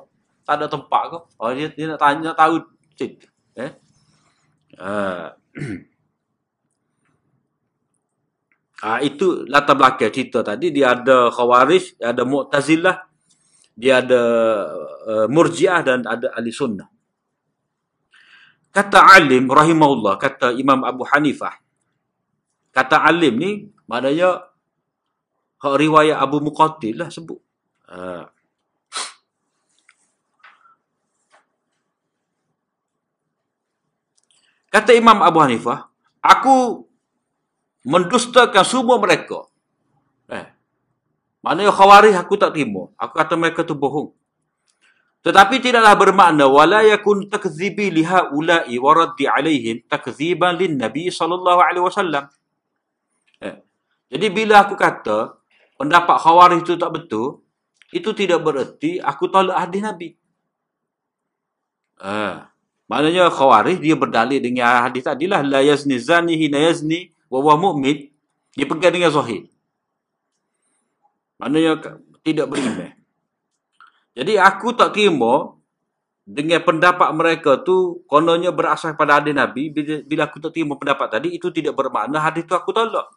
Tak ada tempat ke? Oh, dia, dia nak tanya, nak tahu. Cik. Eh? Ha. Ha, itu latar belakang cerita tadi. Dia ada khawarij, dia ada mu'tazilah, dia ada uh, murjiah dan ada ahli sunnah. Kata alim rahimahullah, kata Imam Abu Hanifah. Kata alim ni maknanya riwayat Abu Muqatil lah sebut. Ha. Kata Imam Abu Hanifah, aku mendustakan semua mereka. Eh. Maknanya khawarij aku tak terima. Aku kata mereka tu bohong. Tetapi tidaklah bermakna wala yakun takzibi liha ulai wa raddi alaihim takziban lin nabi sallallahu alaihi wasallam. Eh. Jadi bila aku kata pendapat khawarij itu tak betul, itu tidak bererti aku tolak hadis nabi. Eh. Maknanya khawarij dia berdalil dengan hadis tadilah la yazni zani hina yazni wa huwa mu'min dia pegang dengan zahir maknanya tidak beriman jadi aku tak terima dengan pendapat mereka tu kononnya berasal pada hadis Nabi. Bila, bila aku tak terima pendapat tadi itu tidak bermakna hadis tu aku tolak.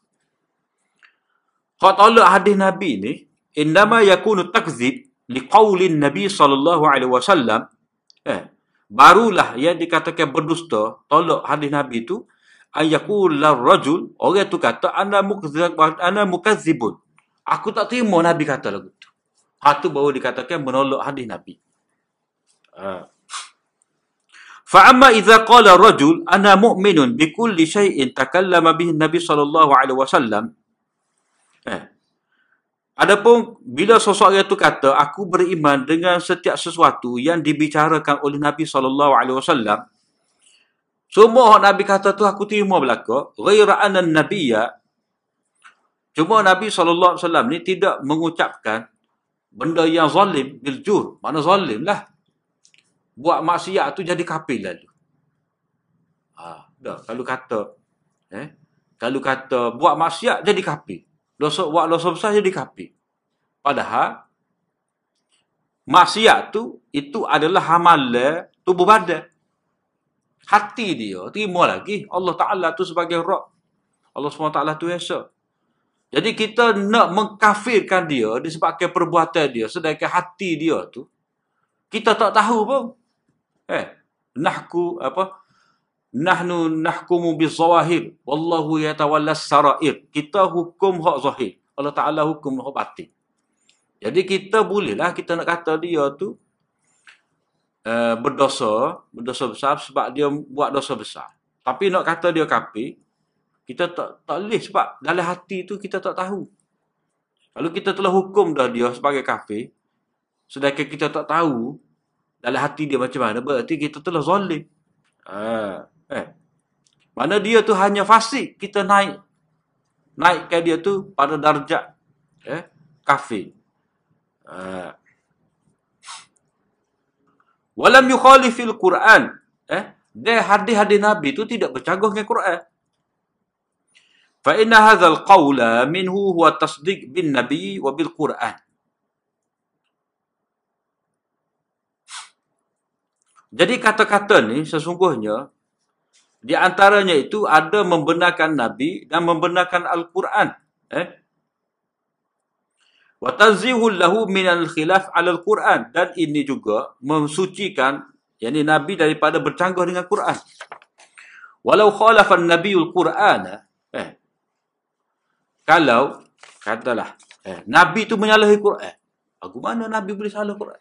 Kau tolak hadis Nabi ni indama yakunu takzib liqaulin Nabi sallallahu alaihi wasallam. Eh barulah yang dikatakan berdusta tolak hadis Nabi tu ayakul rajul. Orang tu kata ana mukzib ana mukazzibun aku tak terima nabi kata lagu tu ha tu baru dikatakan menolak hadis nabi ha. fa amma idza qala rajul ana mu'minun bi kulli shay'in takallama bihi nabi sallallahu alaihi wasallam eh Adapun bila seseorang itu kata aku beriman dengan setiap sesuatu yang dibicarakan oleh Nabi sallallahu alaihi wasallam Semua orang Nabi kata tu aku terima belaka. Ghaira anna nabiyya. Cuma Nabi SAW ni tidak mengucapkan benda yang zalim bil jur. Mana zalim lah. Buat maksiat tu jadi kafir lalu. Ha, dah. Kalau kata, eh, kalau kata buat maksiat jadi kafir. Dosa, buat dosa besar jadi kafir. Padahal, maksiat tu, itu adalah amalan tubuh badan hati dia terima lagi Allah Taala tu sebagai Rabb Allah SWT tu Esa jadi kita nak mengkafirkan dia disebabkan perbuatan dia sedangkan hati dia tu kita tak tahu pun. Eh nahku apa? Nahnu nahkumu bizawahir. Wallahu yatawalla sarair. Kita hukum hak zahir. Allah Taala hukum hak batin. Jadi kita bolehlah kita nak kata dia tu uh, berdosa, berdosa besar sebab dia buat dosa besar. Tapi nak kata dia kafir, kita tak tak boleh sebab dalam hati tu kita tak tahu. Kalau kita telah hukum dah dia sebagai kafir, sedangkan kita tak tahu dalam hati dia macam mana, berarti kita telah zalim. Uh, eh. Mana dia tu hanya fasik, kita naik. Naikkan dia tu pada darjat eh, kafir. Uh, Walam yukhalifil Quran. Eh? Dia hadis-hadis Nabi itu tidak bercaguh dengan Quran. Fa inna hadzal qawla minhu huwa tasdiq bin Nabi wa bil Quran. Jadi kata-kata ni sesungguhnya di antaranya itu ada membenarkan Nabi dan membenarkan Al-Quran. Eh? wa tanzihul lahu min al-khilaf 'ala al-Quran dan ini juga mensucikan yakni nabi daripada bercanggah dengan Quran. Walau khalafa an-nabiy al-Quran eh kalau katalah eh nabi itu menyalahi Quran. Aku mana nabi boleh salah Quran?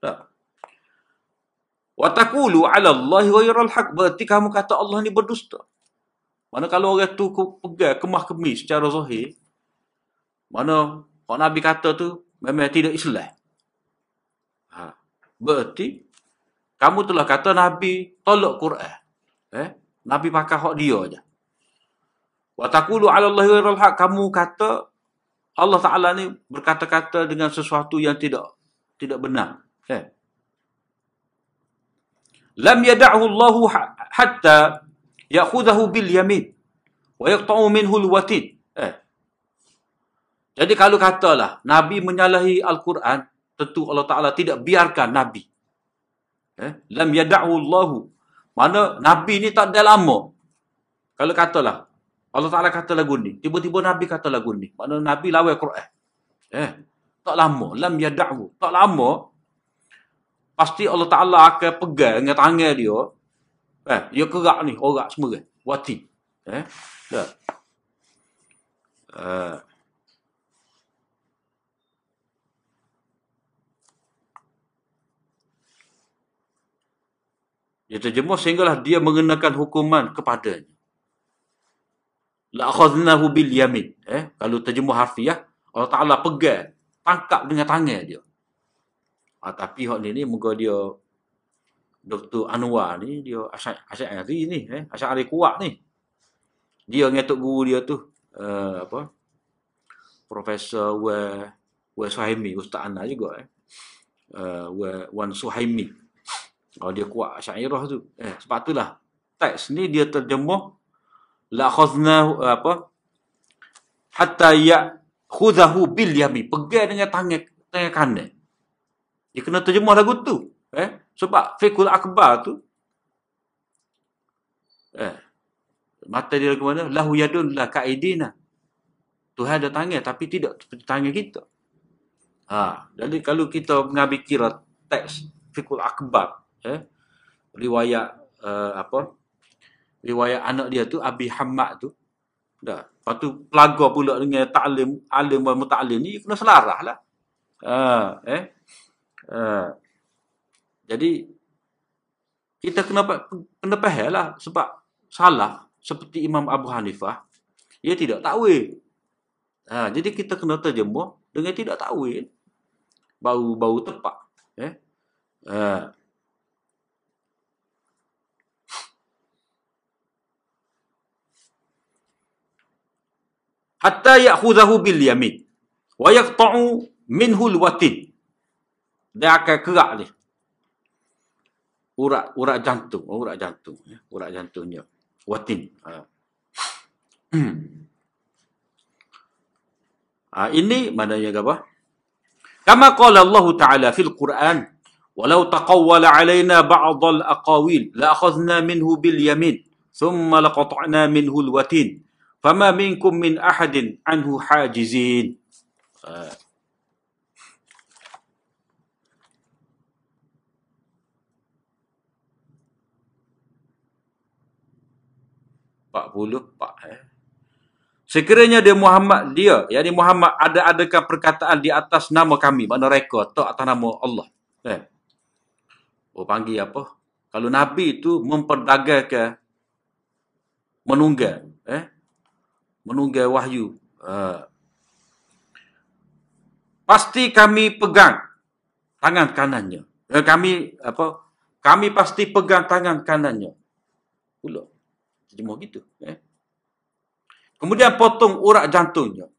Tak. Wa taqulu 'ala Allah ghairal haq berarti kamu kata Allah ni berdusta. Mana kalau orang tu pegang kemah kemis secara zahir mana kalau Nabi kata tu memang tidak Islam. Ha. Berarti kamu telah kata Nabi tolak Quran. Eh? Nabi pakai hak dia aja. Wa taqulu 'ala Allah ghairal haq. Kamu kata Allah Taala ni berkata-kata dengan sesuatu yang tidak tidak benar. Eh? Lam yad'hu Allah hatta ya'khudhahu bil yamin wa yaqta'u minhu al watin. Eh. Jadi kalau katalah Nabi menyalahi Al-Quran, tentu Allah Taala tidak biarkan Nabi. Eh? Lam yad'hu Allah. Mana Nabi ni tak ada lama. Kalau katalah Allah Taala kata lagu ni, tiba-tiba Nabi kata lagu ni. Mana Nabi lawan Quran. Eh, tak lama, lam yad'hu. Tak lama pasti Allah Taala akan pegang dengan tangan dia. Eh, dia kerak ni, orang semua. Wati. Eh, dah. Uh, Dia terjemuh sehinggalah dia mengenakan hukuman kepadanya. La akhadnahu bil yamin. Eh, kalau terjemuh harfiah, Allah Taala pegang, tangkap dengan tangan dia. Ah, tapi hak ni ni muka dia Dr. Anwar ni dia asyik asyik ni eh asyik kuat ni. Dia dengan tok guru dia tu uh, apa? Profesor Wa Wa Suhaimi Ustaz Ana juga eh. Uh, Wa Wan Suhaimi Oh dia kuat syairah tu. Eh sebab itulah teks ni dia terjemuh la khazna apa? Hatta ya khudahu bil yami. Pegang dengan tangan tangan kanan. Dia kena terjemuh lagu tu. Eh sebab fikul akbar tu eh mata dia ke mana? Lahu yadun la kaidina. Tuhan ada tangan tapi tidak seperti tangan kita. Ha, jadi kalau kita mengambil kira teks fikul akbar eh, riwayat uh, apa riwayat anak dia tu Abi Hamad tu. Dah. Lepas tu pelaga pula dengan taklim alim dan muta'alim ni kena selarah lah. Uh, eh? Uh, jadi kita kena kena faham lah sebab salah seperti Imam Abu Hanifah. Ia tidak takwil. Ha, jadi kita kena terjemuh dengan tidak takwil. Bau-bau tepat eh? Uh, hatta ya'khudhahu bil yamin wa yaqta'u minhu al watin dia akan kerak ni urat urat jantung oh, urat jantung ya urat jantungnya watin ha. ha ini maknanya apa kama qala Allah taala fil quran walau taqawwala alaina ba'd al aqawil la akhadna minhu bil yamin thumma Fama minkum min ahadin anhu hajizin. Puluh, pak eh. Sekiranya dia Muhammad dia, yakni Muhammad ada adakah perkataan di atas nama kami, mana rekod atau atas nama Allah. Eh. Oh panggil apa? Kalau Nabi itu memperdagangkan menunggang, eh? Menunggai wahyu. Uh, pasti kami pegang tangan kanannya. Uh, kami apa? Kami pasti pegang tangan kanannya. Pula. Terjemah gitu. Eh? Kemudian potong urat jantungnya.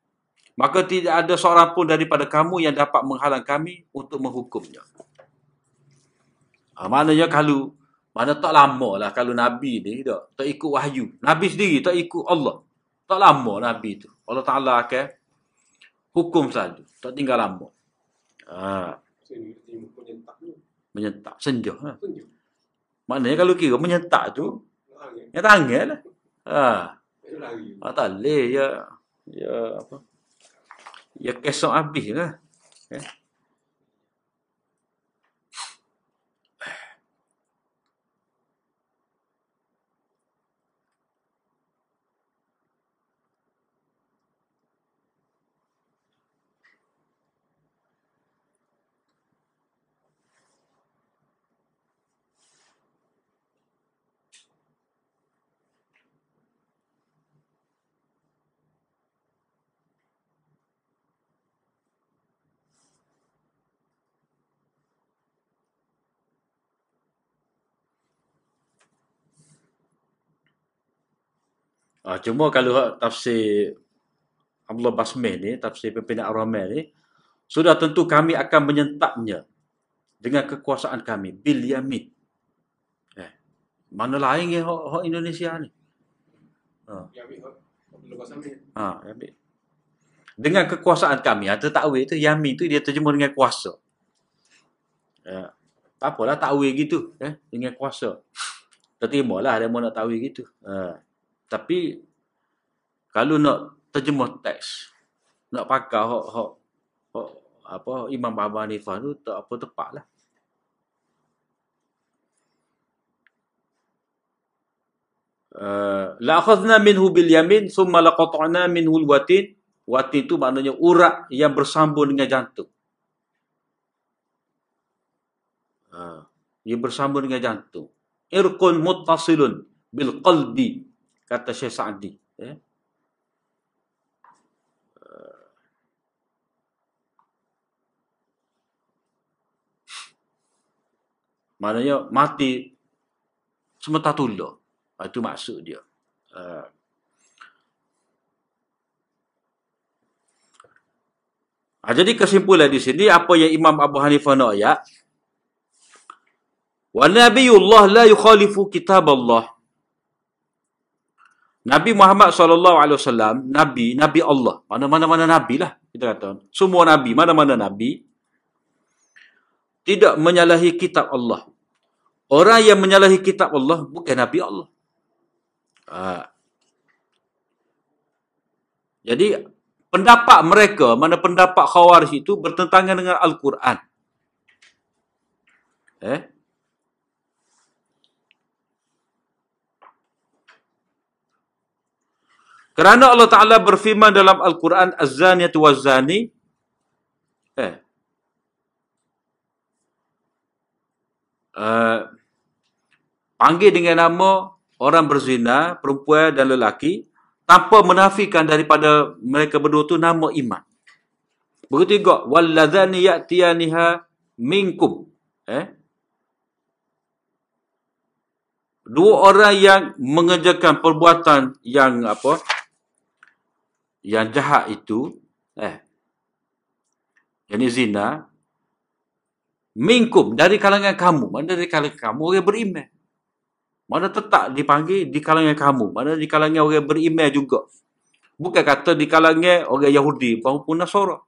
Maka tidak ada seorang pun daripada kamu yang dapat menghalang kami untuk menghukumnya. Ha, maknanya kalau, mana tak lama lah kalau Nabi ni tak, tak ikut wahyu. Nabi sendiri tak ikut Allah. Tak lama Nabi tu. Allah Ta'ala akan hukum saja. Tak tinggal lama. Ha. Menyentak. Senjuh. Ha. Maknanya kalau kira menyentak tu, ya tangan lah. Ha. Ha, tak boleh. Ya, ya apa. Ya kesok habis lah. Okay. Ah, cuma kalau tafsir Abdullah Basmih ni, tafsir pimpinan Ar-Rahman ni, sudah tentu kami akan menyentapnya dengan kekuasaan kami. Bil yamin. Eh, mana lain yang hak Indonesia ni? Ha. Ha, yamin. Dengan kekuasaan kami. Ha, takwil tu, yamin tu dia terjemah dengan kuasa. Ya. Tak apalah takwil gitu. Eh, dengan kuasa. Tertimalah dia mau nak takwil gitu. Ha. Tapi kalau nak terjemah teks, nak pakai hok hok hok apa Imam Abu Hanifah tu tak apa tepatlah. Uh, la akhadna minhu bil yamin thumma laqata'na minhu al watin. Watin itu maknanya urat yang bersambung dengan jantung. Uh, yang bersambung dengan jantung. Irqun muttasilun bil qalbi kata Syekh Sa'di ya. Maknanya mati semata tula. Itu maksud dia. Uh, jadi kesimpulan di sini apa yang Imam Abu Hanifah nak ayat Wa nabiyullah la yukhalifu kitab Allah Nabi Muhammad wasallam nabi nabi Allah. Mana-mana mana nabi lah kita kata. Semua nabi mana-mana nabi tidak menyalahi kitab Allah. Orang yang menyalahi kitab Allah bukan nabi Allah. Ha. jadi pendapat mereka mana pendapat khawarij itu bertentangan dengan al-Quran. Eh Kerana Allah Ta'ala berfirman dalam Al-Quran Az-Zaniyat Waz Zani eh, uh, panggil dengan nama orang berzina, perempuan dan lelaki tanpa menafikan daripada mereka berdua tu nama iman. Begitu juga wallazani ya'tiyaniha minkum. Eh. Dua orang yang mengerjakan perbuatan yang apa? Yang jahat itu eh yang zina minkum dari kalangan kamu. Mana dari kalangan kamu orang beriman? Mana tetap dipanggil di kalangan kamu? Mana di kalangan orang beriman juga? Bukan kata di kalangan orang Yahudi maupun Nasara.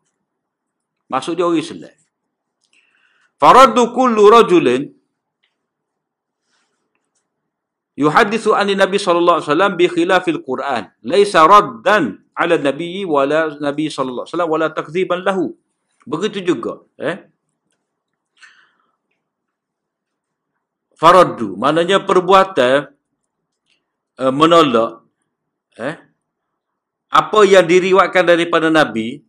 Maksud dia orang Islam. Faradu kullu rajulin yuhadithu an nabi sallallahu alaihi wasallam bi khilafil quran. Laisa raddan ala nabi wala nabi sallallahu alaihi wasallam wala takdziban lahu. Begitu juga eh? Faraddu maknanya perbuatan uh, menolak eh? Apa yang diriwayatkan daripada nabi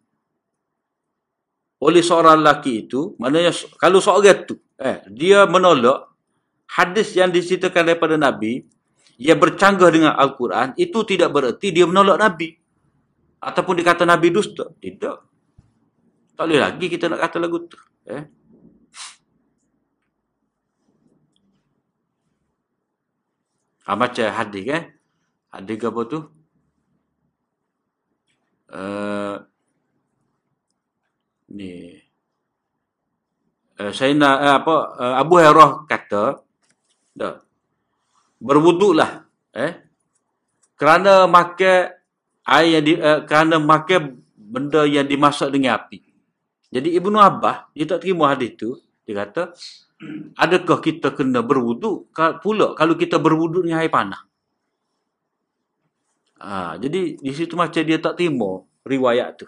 oleh seorang lelaki itu maknanya kalau seorang itu eh dia menolak hadis yang diceritakan daripada Nabi yang bercanggah dengan Al-Quran itu tidak bererti dia menolak Nabi. Ataupun dikata Nabi dusta. Tidak. Tak boleh lagi kita nak kata lagu tu. Eh? Ha, macam hadis kan. Eh? Hadis apa tu? Uh, ni. Uh, saya nak uh, apa uh, Abu Hurairah kata Dah. Berwuduklah. Eh? Kerana makan air yang di, uh, kerana makan benda yang dimasak dengan api. Jadi Ibnu Abbas, dia tak terima hadis tu. Dia kata, adakah kita kena berwuduk pula kalau kita berwuduk dengan air panah? Ha, jadi di situ macam dia tak terima riwayat tu.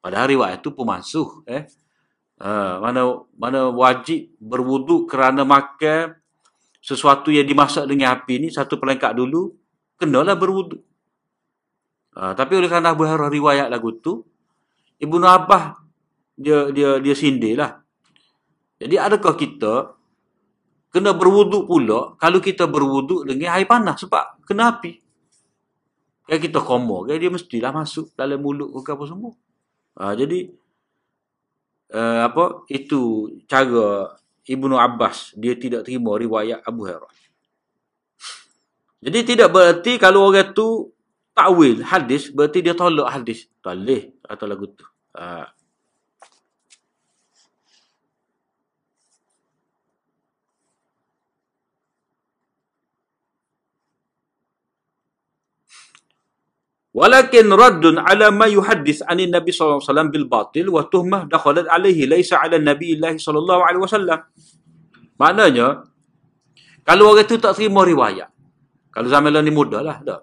Padahal riwayat tu pemansuh. Eh? Ha, mana mana wajib berwuduk kerana makan sesuatu yang dimasak dengan api ni satu pelengkap dulu kenalah berwuduk. Ha, tapi oleh kerana Abu Hurairah riwayat lagu tu Ibnu Abbas dia dia dia sindirlah. Jadi adakah kita kena berwuduk pula kalau kita berwuduk dengan air panas sebab kena api. Kalau kita koma, kan dia mestilah masuk dalam mulut ke apa semua. Ha, jadi uh, apa itu cara Ibnu Abbas dia tidak terima riwayat Abu Hurairah. Jadi tidak bererti kalau orang tu takwil hadis berarti dia tolak hadis. Tak boleh atau lagu tu. Ha. Walakin raddun ala ma yuhaddis anin Nabi SAW bil batil wa tuhmah dakhalat alaihi laisa ala Nabi Allah SAW. Maknanya, kalau orang itu tak terima riwayat, kalau zaman ni mudah lah, dah.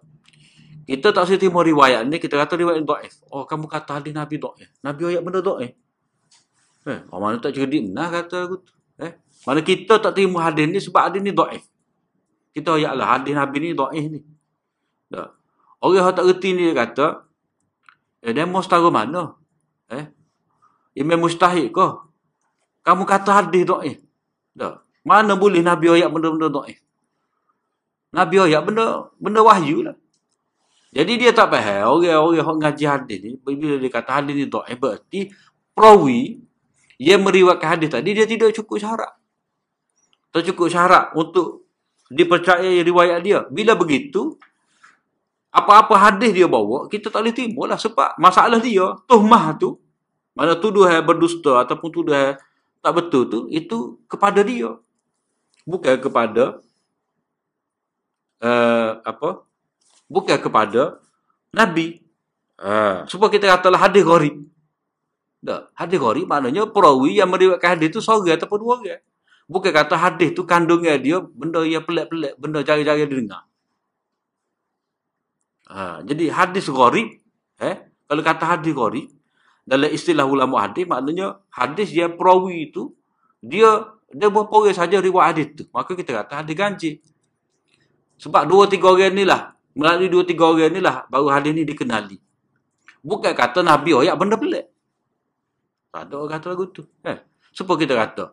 Kita tak terima riwayat ni, kita kata riwayat do'if. Oh, kamu kata hadis Nabi do'if. Nabi ayat benda do'if. Eh, orang mana tak cerdik, nah kata aku tu. Eh, mana kita tak terima hadis ni sebab hadis ni do'if. Kita ayat lah, hadis Nabi ni do'if ni. Dah. Orang yang tak reti ni dia kata, eh, demo setara mana? Eh, Imam mustahil ke? Kamu kata hadis do'if. Tak. Mana boleh Nabi ayat benda-benda do'if? Nabi ayat benda benda wahyu lah. Jadi dia tak faham. Orang-orang yang ngaji hadis ni, bila dia kata hadis ni do'if, berarti perawi yang meriwayatkan hadis tadi, dia tidak cukup syarat. Tak cukup syarat untuk dipercayai riwayat dia. Bila begitu, apa-apa hadis dia bawa, kita tak boleh terima lah. Sebab masalah dia, tuhmah tu, mana tuduh yang berdusta ataupun tuduh yang tak betul tu, itu kepada dia. Bukan kepada, uh, apa, bukan kepada Nabi. Uh, supaya kita katalah hadis gharib. Tak. Hadis gharib maknanya perawi yang meriwayatkan hadis tu seorang ataupun dua orang. Bukan kata hadis tu kandungnya dia benda yang pelik-pelik, benda jari-jari dia dengar. Ha, jadi hadis gharib, eh, kalau kata hadis gharib, dalam istilah ulama hadis, maknanya hadis dia perawi itu, dia dia berapa orang saja riwayat hadis itu. Maka kita kata hadis ganjil. Sebab dua tiga orang ni lah, melalui dua tiga orang ni lah, baru hadis ni dikenali. Bukan kata Nabi ayat benda pelik. Tak ada orang kata lagu tu. Eh, supaya kita kata,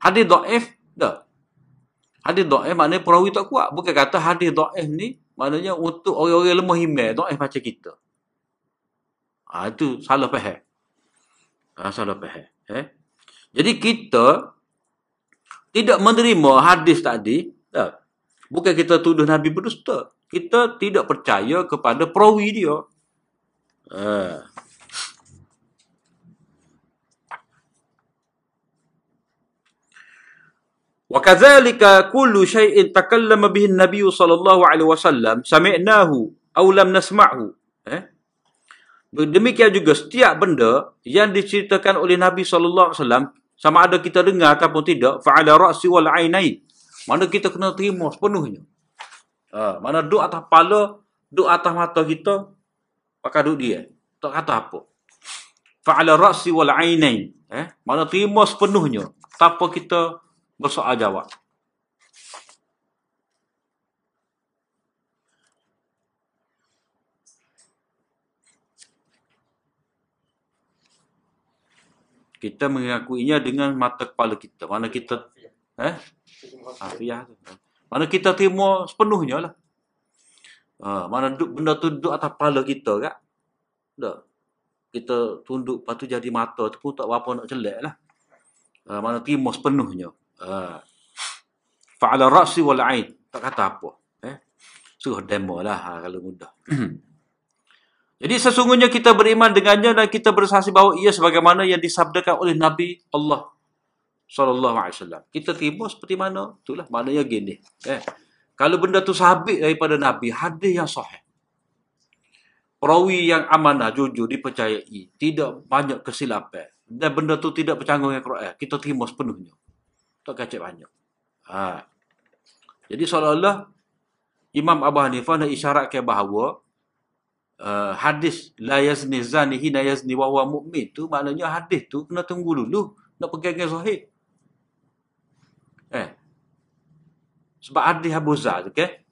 hadis do'if, tak. Hadis do'if maknanya perawi tak kuat. Bukan kata hadis do'if ni Maknanya untuk orang-orang lemah iman, doa macam kita. Ha, itu salah faham. Ha, salah faham. Eh? Jadi kita tidak menerima hadis tadi. Tak? Bukan kita tuduh Nabi berdusta Kita tidak percaya kepada perawi dia. Ha. وكذلك كل شيء تكلم به النبي صلى الله عليه وسلم سمعناه أو لم نسمعه eh? demikian juga setiap benda yang diceritakan oleh Nabi sallallahu alaihi wasallam sama ada kita dengar ataupun tidak fa'ala ra'si wal ainain mana kita kena terima sepenuhnya ha, mana duk atas kepala duk atas mata kita pakai duk dia tak kata apa fa'ala ra'si wal ainain eh mana terima sepenuhnya tanpa kita bersoal jawab. Kita mengakuinya dengan mata kepala kita. Mana kita eh? Afiah tu. Mana kita terima sepenuhnya lah. Ha, mana duduk, benda tu duduk atas kepala kita kan? Tak. Kita tunduk lepas tu jadi mata tu pun tak apa nak celak lah. Ha, mana terima sepenuhnya. Ha. Fa'ala ra'si wal ain. Tak kata apa. Eh? Suruh demo lah ha, kalau mudah. Jadi sesungguhnya kita beriman dengannya dan kita bersaksi bahawa ia sebagaimana yang disabdakan oleh Nabi Allah sallallahu alaihi wasallam. Kita terima seperti mana? Itulah maknanya gini. Eh. Kalau benda tu sabit daripada Nabi, hadis yang sahih. Perawi yang amanah, jujur, dipercayai. Tidak banyak kesilapan. Dan benda tu tidak bercanggung dengan Quran. Kita terima sepenuhnya tak kacau banyak. Ha. Jadi seolah-olah Imam Abu Hanifah nak isyaratkan bahawa uh, hadis la yazni zani hina yazni wa huwa mu'min tu maknanya hadis tu kena tunggu dulu nak pegang yang sahih. Eh. Sebab hadis Abu Zar tu ke?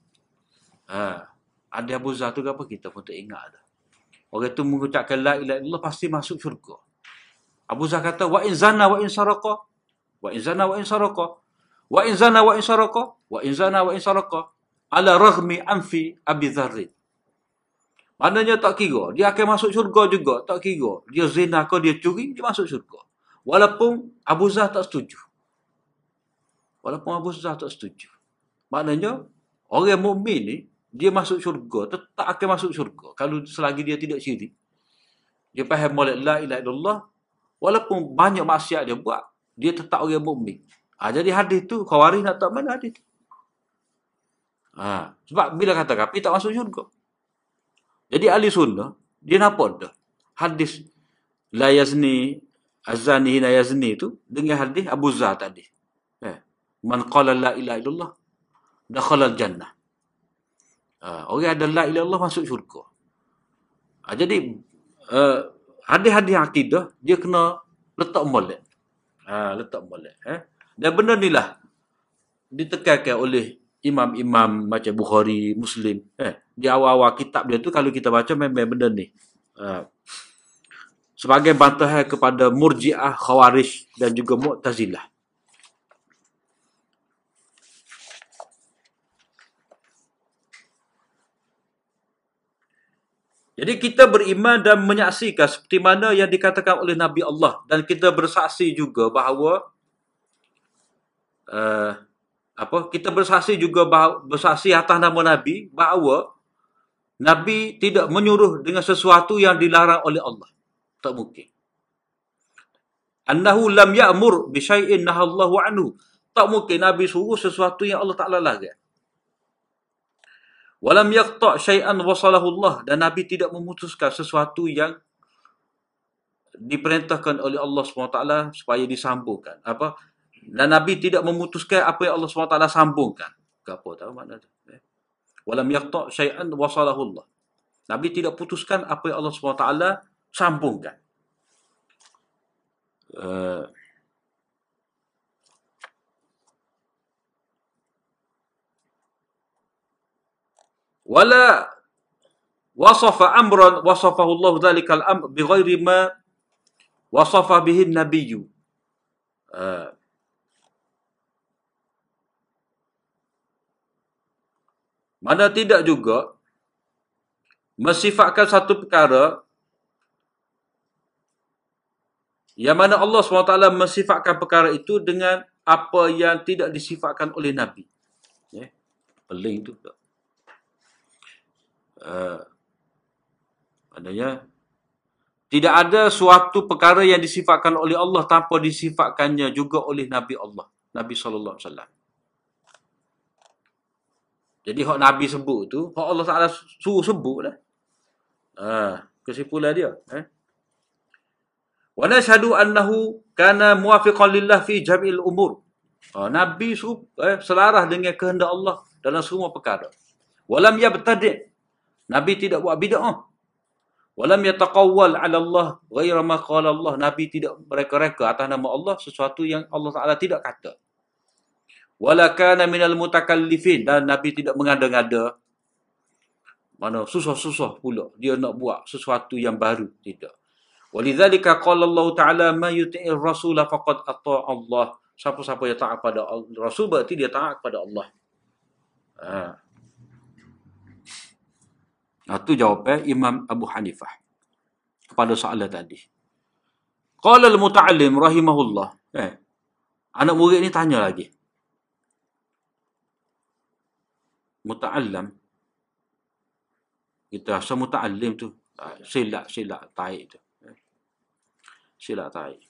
Ha. Hadis Abu Zar tu apa kita pun tak ingat dah. Orang tu mengucapkan la ilaha illallah pasti masuk syurga. Abu Zar kata wa in zana wa in saraqa wa in zana wa in saraqa wa in zana wa in saraqa wa in zana wa in saraqa ala raghmi anfi abi dharr maknanya tak kira dia akan masuk syurga juga tak kira dia zina ke dia curi dia masuk syurga walaupun Abu Zah tak setuju walaupun Abu Zah tak setuju maknanya orang mukmin ni dia masuk syurga, tetap akan masuk syurga kalau selagi dia tidak syirik. Dia faham molek la ilaha illallah walaupun banyak maksiat dia buat, dia tetap orang mukmin. Ha, jadi hadis tu khawarij nak tak mana hadis tu. Ha, sebab bila kata kapi tak masuk syurga. Jadi ahli sunnah dia nampak dah hadis la yazni azani hina yazni tu dengan hadis Abu Zar tadi. Man qala la ilaha illallah dakhala jannah. Uh, orang ada la ilaha illallah masuk syurga. Uh, jadi uh, hadis-hadis akidah dia kena letak molek. Ha, letak molek. Eh? Dan benda ni lah ditekankan oleh imam-imam macam Bukhari, Muslim. Eh? Di awal-awal kitab dia tu kalau kita baca memang benda ni. Uh, sebagai bantahan kepada Murji'ah, Khawarij dan juga Mu'tazilah. Jadi kita beriman dan menyaksikan seperti mana yang dikatakan oleh Nabi Allah dan kita bersaksi juga bahawa uh, apa kita bersaksi juga bahawa, bersaksi atas nama Nabi bahawa Nabi tidak menyuruh dengan sesuatu yang dilarang oleh Allah. Tak mungkin. Annahu lam ya'mur bi syai'in nahallahu anhu. Tak mungkin Nabi suruh sesuatu yang Allah Taala larang. Walam yaqta' syai'an wasalahu Allah dan Nabi tidak memutuskan sesuatu yang diperintahkan oleh Allah SWT supaya disambungkan. Apa? Dan Nabi tidak memutuskan apa yang Allah SWT sambungkan. Apa tahu makna tu? Eh? Walam yaqta' syai'an wasalahu Allah. Nabi tidak putuskan apa yang Allah SWT sambungkan. Uh, wala wasafa amran wasafahu Allah dzalikal amr bighairi ma wasafa bihi an-nabiy uh, mana tidak juga mensifatkan satu perkara yang mana Allah SWT mensifatkan perkara itu dengan apa yang tidak disifatkan oleh Nabi. Ya. Peling tu. Uh, tidak ada suatu perkara yang disifatkan oleh Allah tanpa disifatkannya juga oleh Nabi Allah. Nabi SAW. Jadi hak Nabi sebut tu, hak Allah Taala suruh sebut lah. Ha, kesimpulan dia. Eh? Wa nashhadu annahu kana muwafiqan lillah fi jam'il umur. Ha, Nabi suruh eh, selarah dengan kehendak Allah dalam semua perkara. Walam yabtadi' Nabi tidak buat bid'ah. Walam yataqawwal 'ala Allah ghaira ma qala Allah. Nabi tidak mereka-reka atas nama Allah sesuatu yang Allah Taala tidak kata. Wala kana minal mutakallifin dan Nabi tidak mengada-ngada. Mana susah-susah pula dia nak buat sesuatu yang baru tidak. Walidzalika qala Allah Taala ma yuti'ir rasul faqad ata Allah. Siapa-siapa yang taat pada Rasul berarti dia taat kepada Allah. Ha. Itu jawapan Imam Abu Hanifah kepada soalan tadi. Qala al-muta'allim rahimahullah. Eh, anak murid ni tanya lagi. Muta'allam. Kita rasa muta'allim tu. Silap, taik tu. Eh, silap, taik.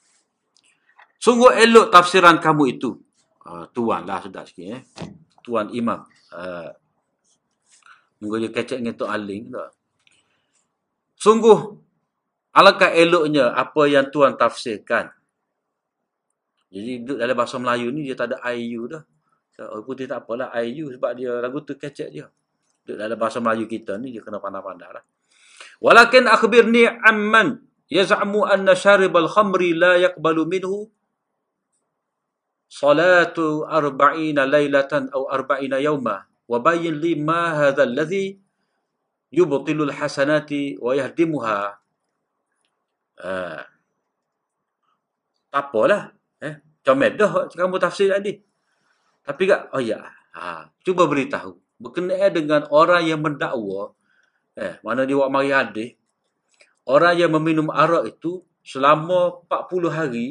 Sungguh elok tafsiran kamu itu. Uh, tuan lah sedap sikit. Eh. Tuan Imam. Uh, Dia kecek dengan Tok Aling tak? Sungguh, alangkah eloknya apa yang Tuan tafsirkan. Jadi dalam bahasa Melayu ni dia tak ada IU dah. Orang putih tak apalah IU sebab dia lagu tu kecek dia. Duduk dalam bahasa Melayu kita ni dia kena pandai-pandai lah. Walakin akhbirni amman yaz'amu anna syaribal khamri la yakbalu minhu salatu arba'ina laylatan atau arba'ina yawma وبين لي ما هذا الذي يبطل الحسنات ويهدمها uh, tak apalah eh comel dah kamu tafsir tadi tapi kak oh ya ha, cuba beritahu berkenaan dengan orang yang mendakwa eh mana dia buat mari hadis orang yang meminum arak itu selama 40 hari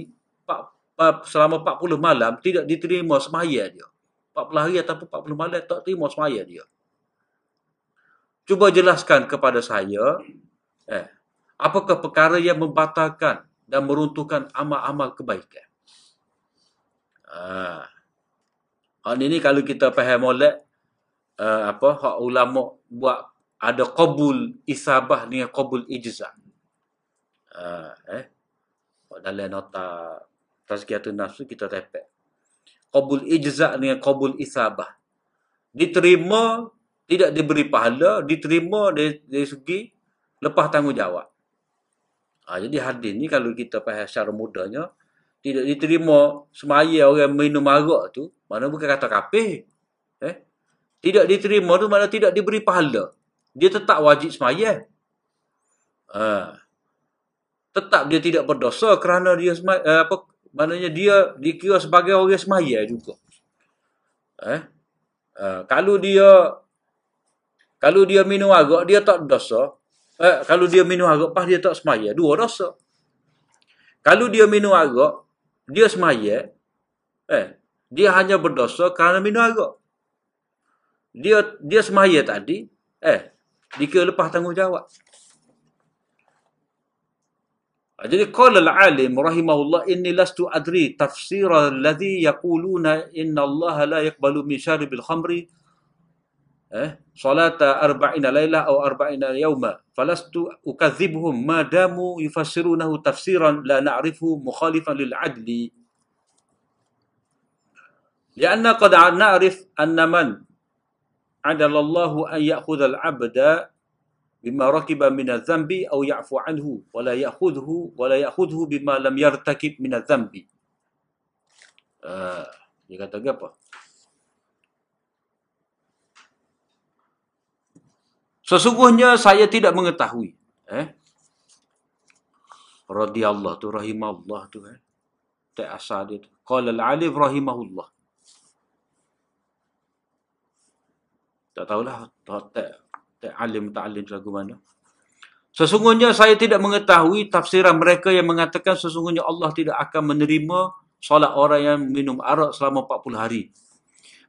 selama 40 malam tidak diterima semaya dia 40 hari ataupun 40 malam tak terima semaya dia. cuba jelaskan kepada saya eh, apakah perkara yang membatalkan dan meruntuhkan amal-amal kebaikan. Ah. Ha. ini kalau kita faham molek uh, apa hak ulama buat ada qabul isabah dengan qabul ijza. Uh, eh dalam nota tazkiyatun nafsu kita tepek. Qabul ijza dengan qabul isabah. Diterima tidak diberi pahala, diterima dari, dari segi lepas tanggungjawab. Ha, jadi hadis ni kalau kita faham secara mudahnya, tidak diterima semaya orang minum arak tu, mana bukan kata kafir. Eh? Tidak diterima tu mana tidak diberi pahala. Dia tetap wajib semaya. Ha. Tetap dia tidak berdosa kerana dia semaya, eh, apa maknanya dia dikira sebagai orang semaya juga. Eh? Ha. kalau dia kalau dia minum arak dia tak dosa, Eh, kalau dia minum arak pas dia tak semaya, dua dosa. Kalau dia minum arak, dia semaya, eh, dia hanya berdosa kerana minum arak. Dia dia semaya tadi, eh, dikira lepas tanggungjawab. Ah, jadi qala al-alim rahimahullah inni lastu adri tafsir alladhi yaquluna inna Allah la yaqbalu min syaribil khamri eh salata arba'ina laila atau arba'ina yauma falastu ukadzibhum ma damu yufassirunahu tafsiran la na'rifu mukhalifan lil adli لأن قد نعرف أن من عدل الله أن يأخذ العبد bima rakiba min adzambi au ya'fu anhu wa la ya'khudhu wa la ya'khudhu bima lam yartakib min adzambi ah dia kata apa? Sesungguhnya saya tidak mengetahui eh? Radhiyallahu tu rahimallahu tu eh? Tak asal dia tu. Qala al-alif rahimahullah. Tak tahulah tak, tak alim, tak alim lagu mana. Sesungguhnya saya tidak mengetahui tafsiran mereka yang mengatakan sesungguhnya Allah tidak akan menerima solat orang yang minum arak selama 40 hari.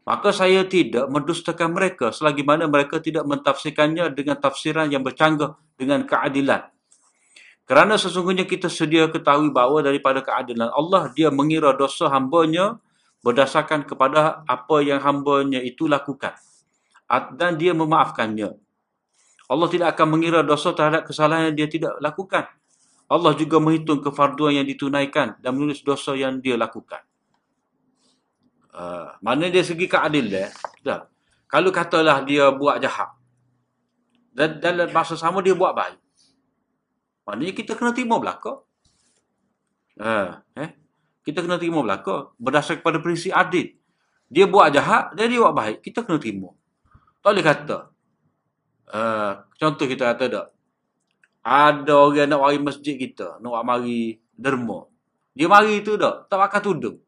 Maka saya tidak mendustakan mereka selagi mana mereka tidak mentafsirkannya dengan tafsiran yang bercanggah dengan keadilan. Kerana sesungguhnya kita sedia ketahui bahawa daripada keadilan Allah, dia mengira dosa hambanya berdasarkan kepada apa yang hambanya itu lakukan. Dan dia memaafkannya. Allah tidak akan mengira dosa terhadap kesalahan yang dia tidak lakukan. Allah juga menghitung kefarduan yang ditunaikan dan menulis dosa yang dia lakukan. Uh, mana dia segi keadil dia? Tak. Kalau katalah dia buat jahat. Dan dalam masa sama dia buat baik. Maknanya kita kena terima belaka. Uh, eh? Kita kena terima belaka. Berdasar kepada prinsip adil. Dia buat jahat, dia buat baik. Kita kena terima. Tak boleh kata. Uh, contoh kita kata tak. Ada orang nak mari masjid kita. Nak mari derma. Dia mari tu tak. Tak pakai tudung.